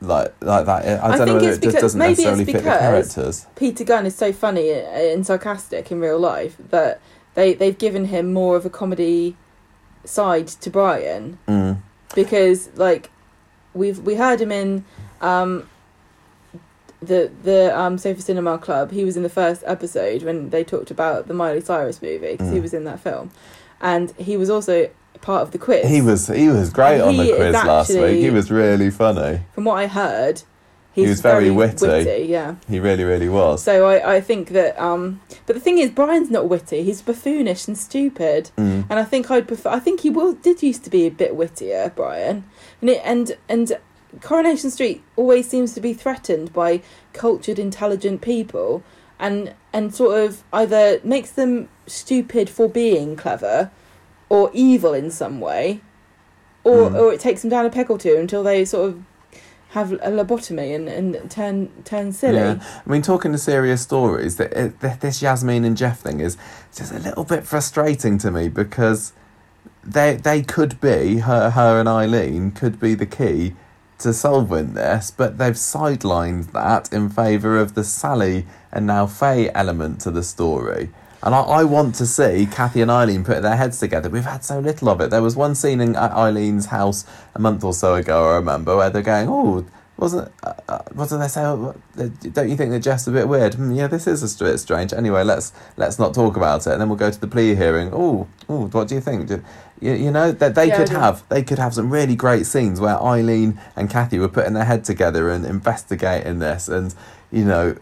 Like like that, I I don't know think whether it's it just doesn't maybe it's necessarily fit the characters. Peter Gunn is so funny and sarcastic in real life that they they've given him more of a comedy side to Brian Mm. because like we've we heard him in um the the um Sofa Cinema Club. He was in the first episode when they talked about the Miley Cyrus movie because he Mm. was in that film, and he was also part of the quiz. He was he was great on the He quiz last week. He was really funny. from what I heard. He He's was very witty. Yeah. He really really was. So I, I think that um but the thing is Brian's not witty, he's buffoonish and stupid. Mm. And I think I'd prefer I think he will did used to be a bit wittier, Brian. And it, and and Coronation Street always seems to be threatened by cultured, intelligent people and and sort of either makes them stupid for being clever or evil in some way. Or Mm. or it takes them down a peg or two until they sort of have a lobotomy and, and turn turn silly. Yeah, I mean, talking to serious stories, that this Yasmin and Jeff thing is just a little bit frustrating to me because they they could be her her and Eileen could be the key to solving this, but they've sidelined that in favour of the Sally and now Faye element to the story. And I, I want to see Kathy and Eileen put their heads together. We've had so little of it. There was one scene in uh, Eileen's house a month or so ago, I remember, where they're going, "Oh, wasn't uh, uh, wasn't they say? Oh, uh, don't you think that Jeff's a bit weird? Hmm, yeah, this is a bit strange. Anyway, let's let's not talk about it, and then we'll go to the plea hearing. Oh, oh, what do you think? Do- You, you know that they Yeah, could have they could have some really great scenes where Eileen and Kathy were putting their head together and investigating this, and you know.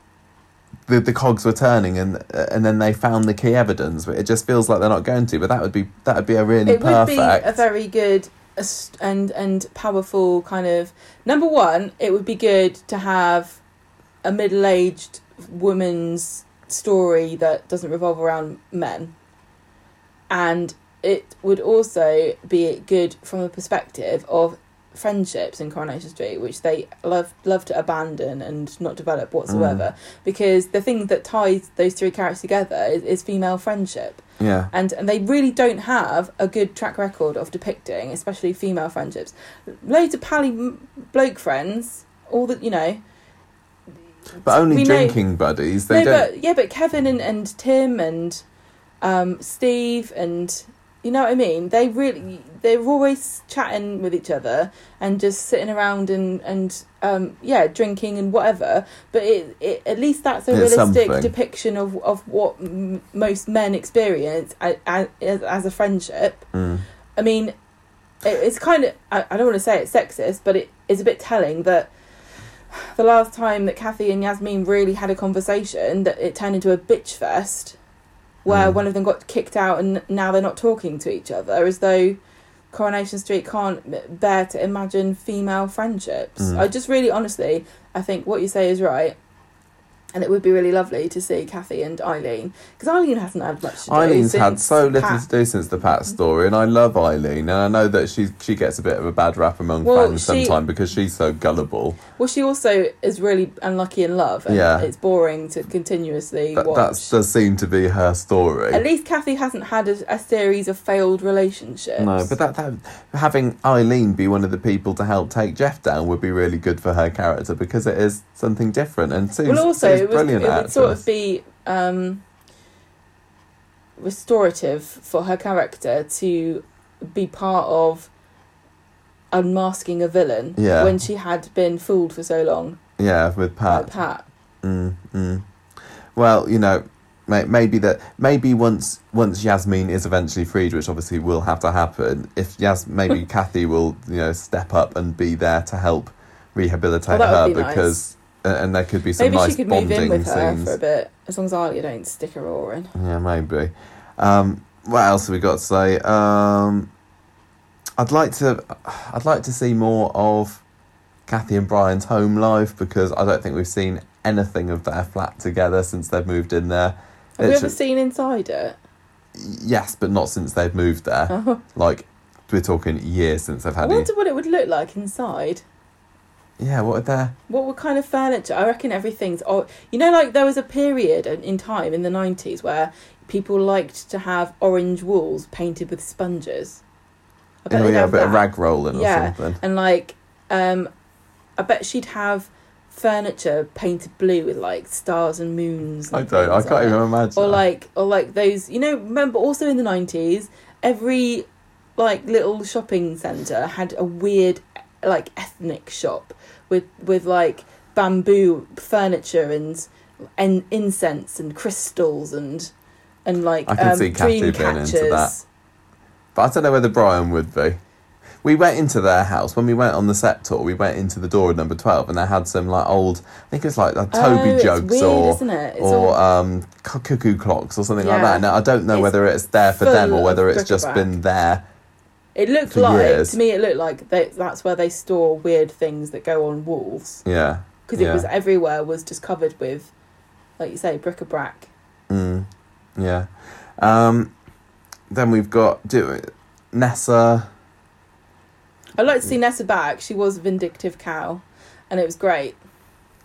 The, the cogs were turning and uh, and then they found the key evidence but it just feels like they're not going to but that would be that would be a really it would be perfect. a very good uh, and and powerful kind of number one it would be good to have a middle-aged woman's story that doesn't revolve around men. And it would also be good from a perspective of friendships in Coronation Street, which they love love to abandon and not develop whatsoever. Because the thing that ties those three characters together is, is female friendship yeah and and they really don't have a good track record of depicting, especially female friendships. Loads of pally bloke friends, all that you know. but only we know- drinking buddies they no, don't but yeah, but Kevin and, and Tim and um, Steve and you know what I mean. They really they're always chatting with each other and just sitting around and and um, yeah, drinking and whatever. But it, it at least that's a It's realistic something. depiction of of what m- most men experience as, as, as a friendship. Mm. I mean, it, it's kind of, I, I don't want to say it's sexist, but it is a bit telling that the last time that Kathy and Yasmin really had a conversation, that it turned into a bitch fest where Mm. one of them got kicked out and now they're not talking to each other as though Coronation Street can't bear to imagine female friendships. Mm. I just really, honestly, I think what you say is right. And it would be really lovely to see Kathy and Eileen because Eileen hasn't had much. To do Eileen's had so little Pat. to do since the Pat story, and I love Eileen, and I know that she she gets a bit of a bad rap among Well, fans she- sometimes because she's so gullible. Well, she also is really unlucky in love, and Yeah. it's boring to continuously That watch. that does seem to be her story. At least Kathy hasn't had a, a series of failed relationships. No, but that, that having Eileen be one of the people to help take Jeff down would be really good for her character because it is something different and Sue's, well, also Sue's it, was, it brilliant would actress. sort of be um, restorative for her character to be part of unmasking a villain Yeah. when she had been fooled for so long yeah, with Pat. Pat. Mm, mm. Well, you know, may, maybe that maybe once once Yasmin is eventually freed, which obviously will have to happen. If Yas, maybe Kathy will you know step up and be there to help rehabilitate her be because. uh, And there could be some Maybe nice she could move bonding in with her scenes. for a bit, as long as Alya don't stick her oar in. Yeah, maybe. Um, what else have we got to say? Um, I'd like to, I'd like to see more of Kathy and Brian's home life because I don't think we've seen anything of their flat together since they've moved in there. Have you It's- ever seen inside it? Yes, but not since they've moved there. Oh. Like we're talking years since they've I had. it. wonder what it would look like inside. Yeah, what are their? What what kind of furniture? I reckon everything's. Oh, you know, like there was a period in in time in the nineties where people liked to have orange walls painted with sponges. I bet Oh they'd yeah, a have bit of rag rolling or Yeah. something. and like um i bet she'd have furniture painted blue with like stars and moons I don't. I can't even imagine. or like or like those you know remember also in the 90s every like little shopping center had a weird like ethnic shop with with like bamboo furniture and and incense and crystals and and like I can um, see Kathy being into catchers. that. But I don't know whether Brian would be. We went into their house when we went on the set tour. We went into the door of number twelve, and they had some like old. I think it's like uh, Oh, Toby it's jokes weird, or it? Or all- um, cuckoo clocks or something like that. Now I don't know It's whether it's there for them or whether it's just bric-a-brac. been there. It looked like years. to me. It looked like they, that's where they store weird things that go on walls Yeah. because Yeah. it was everywhere was just covered with, like you say, bric-a-brac. Mm, yeah. Um, then we've got do it, Nessa. I'd like to see Nessa back. She was a vindictive cow, and it was great.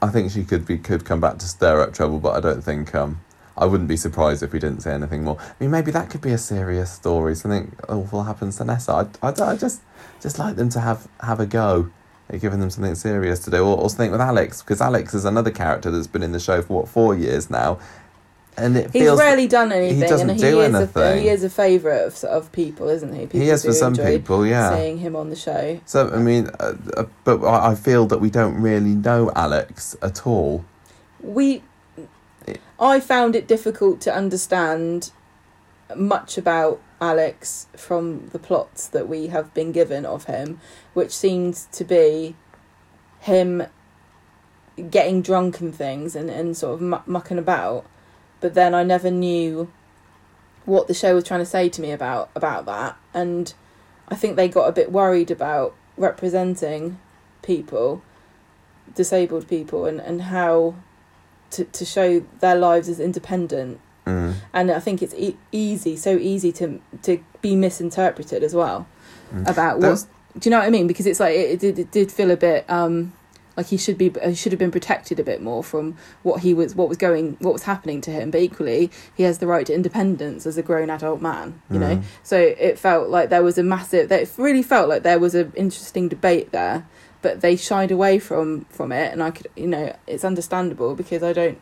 I think she could be could come back to stir up trouble, but I don't think um I wouldn't be surprised if we didn't say anything more. I mean, maybe that could be a serious story. Something awful happens to Nessa. I, I, I just just like them to have have a go at giving them something serious to do, or, or something with Alex because Alex is another character that's been in the show for what four years now, and it He's feels rarely done anything, doesn't and he do is a, he is a favourite of, of people, isn't he? People he is for some people, yeah. seeing him on the show. So I mean, uh, uh, but I I feel that we don't really know Alex at all. we I found it difficult to understand much about Alex from the plots that we have been given of him, which seems to be him getting drunk and things and, and sort of mucking about. But then I never knew what the show was trying to say to me about about that, and I think they got a bit worried about representing people, disabled people, and, and how to, to show their lives as independent Mm. and I think it's e- easy, so easy to to be misinterpreted as well Mm. about what. Do you know what I mean? Because it's like it, it, did, it did feel a bit um like he should be he should have been protected a bit more from what he was what was going what was happening to him. But equally, he has the right to independence as a grown adult man. You know, Mm. so it felt like there was a massive. That it really felt like there was an interesting debate there, but they shied away from from it, and I could you know it's understandable because I don't.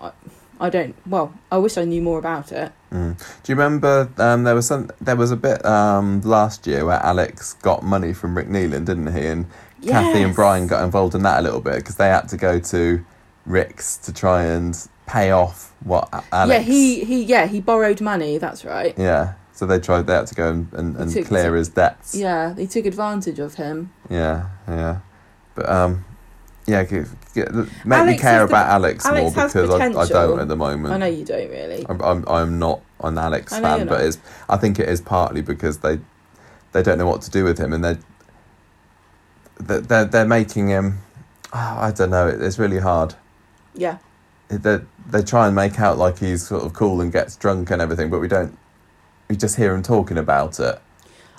I, I don't. Well, I wish I knew more about it. Mm. Do you remember um, there was some there was a bit um, last year where Alex got money from Rick Neelan, didn't he? And Kathy and Brian got involved in that a little bit because they had to go to Rick's to try and pay off what Alex. Yeah, he he yeah he borrowed money. That's right. Yeah, so they tried. They had to go and, and, and took- clear his debts. Yeah, they took advantage of him. yeah, yeah. But um, yeah, g- g- make me care has the- about Alex, Alex more because I, I don't at the moment. I know you don't really. I'm, I'm I'm not an Alex fan, but it's I think it is partly because they they don't know what to do with him, and they they're they're, they're making him. Oh, I don't know. It's really hard. Yeah, They they try and make out like he's sort of cool and gets drunk and everything, but we don't. We just hear him talking about it.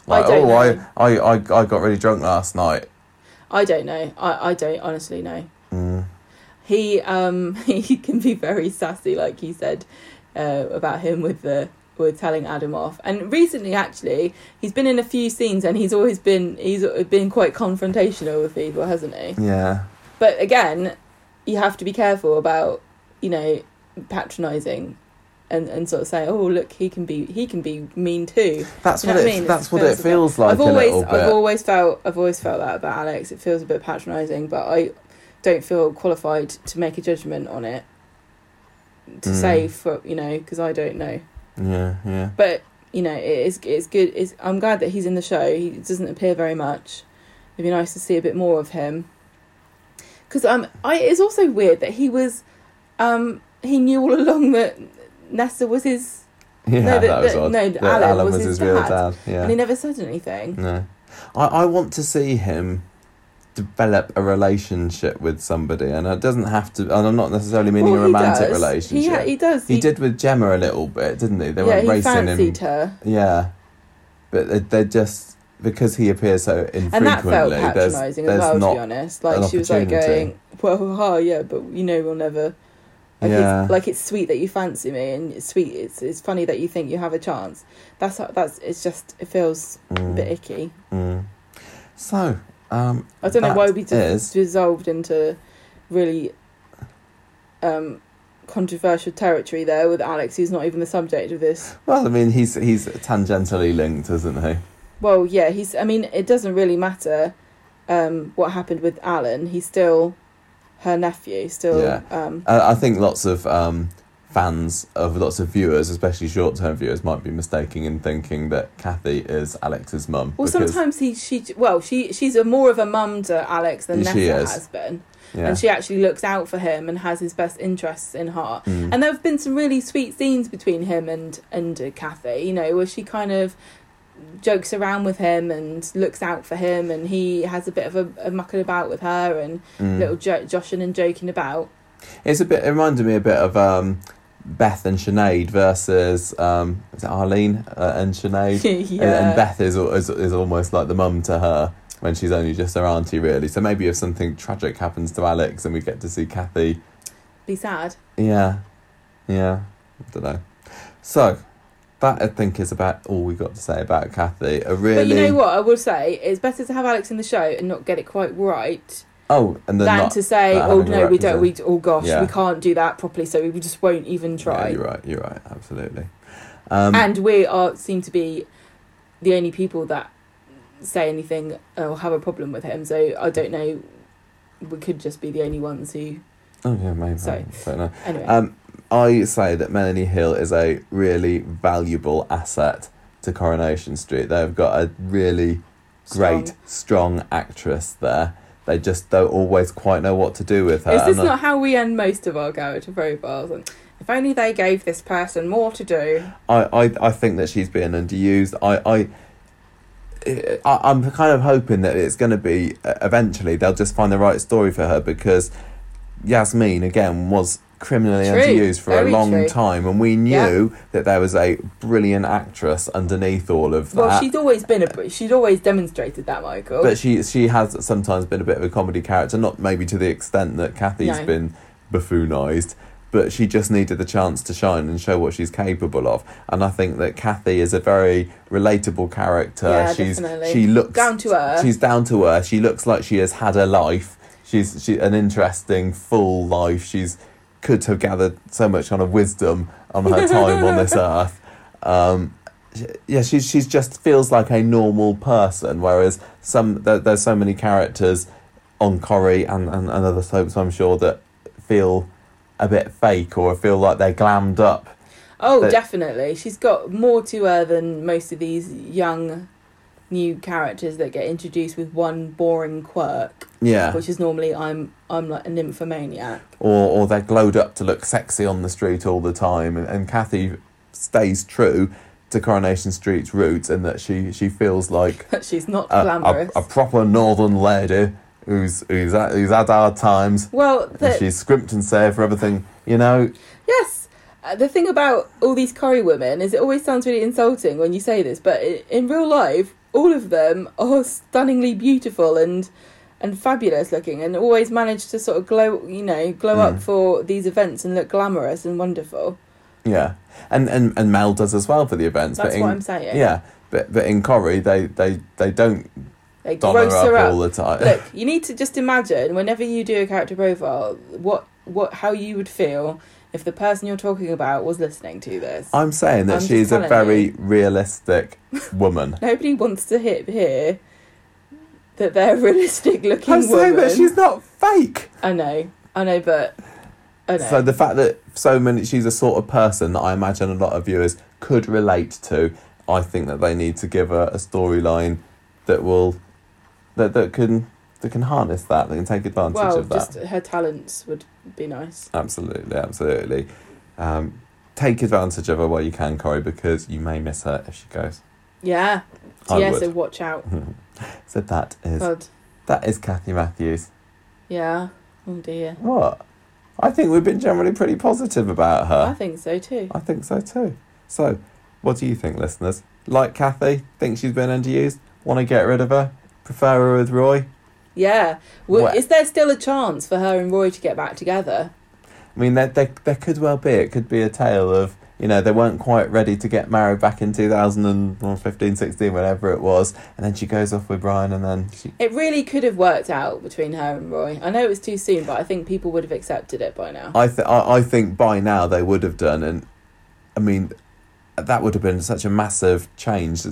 I Like, don't oh. I, I, I, I got really drunk last night. I don't know. I I don't honestly know. Mm. He um he can be very sassy, like you said uh, about him with the with telling Adam off. And recently, actually, he's been in a few scenes, and he's always been he's been quite confrontational with people, hasn't he? Yeah. But again, you have to be careful about you know patronising. And, and sort of say, oh look, he can be he can be mean too. That's You know what what it. I mean? That's It what feels it feels like I've always. I've always felt I've always felt that about Alex. It feels a bit patronising, but I don't feel qualified to make a judgment on it. To Mm. say for you know because I don't know, yeah, yeah. but you know it is it's good. It's, I'm glad that he's in the show. He doesn't appear very much. It'd be nice to see a bit more of him. Because um, I it's also weird that he was, um, he knew all along that Nessa was his, Yeah, that- that was that- odd. no, That Alan was his his real dad. dad. Yeah. and he never said anything. No. I, I want to see him develop a relationship with somebody, and it doesn't have to. And I'm not necessarily meaning Well, a romantic relationship. He, he does. He did with Gemma a little bit, didn't he? They yeah, went he racing fancied him. her, Yeah, but they, they're just because he appears so infrequently. and that felt patronising as well. To be honest, like she was like going, "Well, ha, yeah, but you know, we'll never, Like, Yeah. it's, like it's sweet that you fancy me, and it's sweet. It's it's funny that you think you have a chance. That's that's it's just it feels a bit icky. Mm. So, um, I don't know why we is- dissolved into really um, controversial territory there with Alex, who's not even the subject of this. well, I mean, he's he's tangentially linked, isn't he? Well, yeah, he's. I mean, it doesn't really matter um, what happened with Alan. He's still her nephew. Still, Yeah. um, I I think lots of um, fans of lots of viewers, especially short-term viewers, might be mistaking in thinking that Kathy is Alex's mum. well, sometimes he, she, well, she, she's a more of a mum to Alex than She Nessa has been, yeah. and she actually looks out for him and has his best interests in heart. Mm. And there have been some really sweet scenes between him and and uh, Kathy. You know, where she kind of jokes around with him and looks out for him, and he has a bit of a, a mucking about with her and Mm. little jo- joshing and joking about. It's a bit. It reminded me a bit of um, Beth and Sinead versus um, is it Arlene uh, and Sinead? yeah. And, and Beth is, is is almost like the mum to her when she's only just her auntie, really. So maybe if something tragic happens to Alex and we get to see Kathy, Be sad. yeah, yeah, I don't know. So that I think is about all we got to say about Kathy. A really But you know what? I will say it's better to have Alex in the show and not get it quite right oh, and then than not. to say, "Oh no, we don't. We oh gosh, Yeah. we can't do that properly, so we just won't even Yeah, try." you're right. You're right. Absolutely. Um, and we are seem to be the only people that say anything or have a problem with him. So I don't know. We could just be the only ones who. oh yeah, maybe. So- I don't know. Anyway, Um, I say that Melanie Hill is a really valuable asset to Coronation Street. They've got a really great, strong, actress there. They just don't always quite know what to do with her. Is this and I- not how we end most of our character profiles? And if only they gave this person more to do. I, I, I think that she's being underused. I, I, I I'm kind of hoping that it's going to be uh, eventually they'll just find the right story for her because Yasmin again was criminally True, underused for a long true. time, and we knew that there was a brilliant actress underneath all of that. Well, she's always been a. She's always demonstrated that, Michael. But she she has sometimes been a bit of a comedy character, not maybe to the extent that Kathy's No. been buffoonised, but she just needed the chance to shine and show what she's capable of. And I think that Kathy is a very relatable character. Yeah, she's definitely. she looks Down to earth. She's down to earth. She looks like she has had a life. She's she an interesting full life. She's could have gathered so much kind of wisdom on her time on this earth. Um, yeah, she's she's just feels like a normal person, whereas some there, there's so many characters on Corrie and, and, and other soaps, I'm sure that feel a bit fake or feel like they're glammed up. oh, but- definitely. She's got more to her than most of these young, new characters that get introduced with one boring quirk, Yeah, which is normally I'm I'm like a nymphomaniac. or or they're glowed up to look sexy on the street all the time, and, and Kathy stays true to Coronation Street's roots in that she she feels like That she's not a, glamorous. a, a proper northern lady who's who's had, who's had hard times. well, the, she's scrimped and saved for everything, you know. Yes. Uh, the thing about all these Corrie women is it always sounds really insulting when you say this, but in real life, all of them are stunningly beautiful and and fabulous looking, and always manage to sort of glow, you know, glow Mm. up for these events and look glamorous and wonderful. Yeah, and and and Mel does as well for the events. That's but in, what I'm saying. Yeah, but but in Corrie, they they they don't they don her gross up, up. all the time. Look, you need to just imagine whenever you do a character profile, what what how you would feel if the person you're talking about was listening to this. I'm saying that I'm she's a very you. realistic woman. Nobody wants to hit hear that they're a realistic looking I'm woman. saying that she's not fake. I know, I know, but I know. So the fact that so many, she's a sort of person that I imagine a lot of viewers could relate to. I think that they need to give her a storyline that will, that that can that can harness that, that can take advantage well, of that. just her talents would be nice. Absolutely, absolutely. Um, take advantage of her while you can, Corrie, because you may miss her if she goes. Yeah. I yeah, would. so watch out. So that is God. that is Kathy Matthews. Yeah. Oh dear. What? I think we've been generally pretty positive about her. I think so too. I think so too. So, what do you think, listeners? Like Kathy? Think she's been underused? Want to get rid of her? Prefer her with Roy? Yeah. Well, Well- is there still a chance for her and Roy to get back together? I mean, there, there, there could well be. It could be a tale of, you know, they weren't quite ready to get married back in 2015, 16, whatever it was. And then she goes off with Brian and then she. It really could have worked out between her and Roy. I know it was too soon, but I think people would have accepted it by now. I, th- I, I think by now they would have done. And I mean, that would have been such a massive change.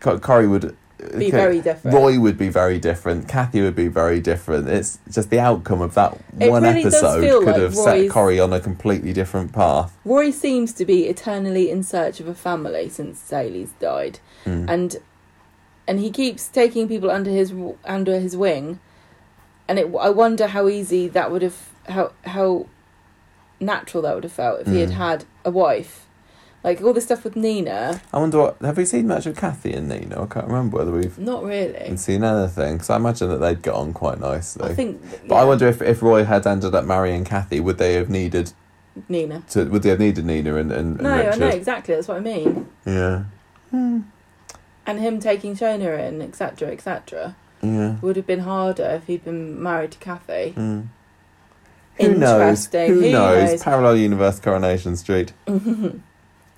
Co- Corrie would. Be very different. Roy would be very different. Kathy would be very different. It's just the outcome of that It one really episode could like have set Roy's- Corrie on a completely different path. Roy seems to be eternally in search of a family since Hayley's died, Mm. and and he keeps taking people under his under his wing, and it. I wonder how easy that would have how how natural that would have felt if he had Mm. had a wife, like all the stuff with Nina. I wonder what have we seen much of Kathy and Nina? I can't remember whether we've Not really. seen anything because I imagine that they'd get on quite nicely. I think. but I wonder if, if Roy had ended up marrying Kathy, would they have needed Nina. to would they have needed Nina and, and, and No, I know exactly. That's what I mean. Yeah, And him taking Shona in, etc., etc., yeah. would have been harder if he'd been married to Kathy. Mm. Who knows? Interesting. Who, Who knows? knows? Parallel universe, Coronation Street.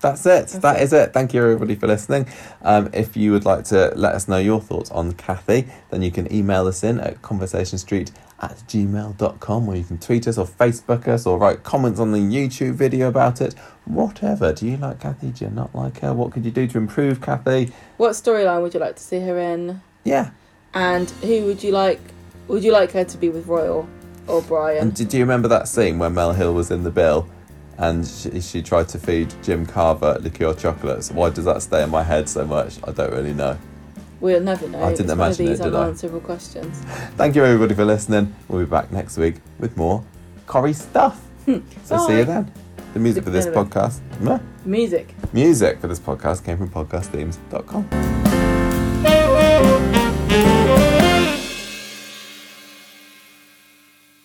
That's it. That's That it. is it. Thank you everybody for listening. Um, if you would like to let us know your thoughts on Kathy, then you can email us in at conversationstreet at gmail.com or you can tweet us or Facebook us or write comments on the YouTube video about it. Whatever. Do you like Kathy? Do you not like her? What could you do to improve Kathy? What storyline would you like to see her in? Yeah. And who would you like? Would you like her to be with Roy or Brian? And did you remember that scene when Mel Hill was in the bill and she, she tried to feed Jim Carver liqueur chocolates? Why does that stay in my head so much? I don't really know. we'll never know. I didn't it's imagine one of it, these did I? unanswerable questions. Thank you everybody for listening. We'll be back next week with more Corrie stuff. Hmm. So see you then. The music for this podcast, Music. music for this podcast came from podcastthemes.com.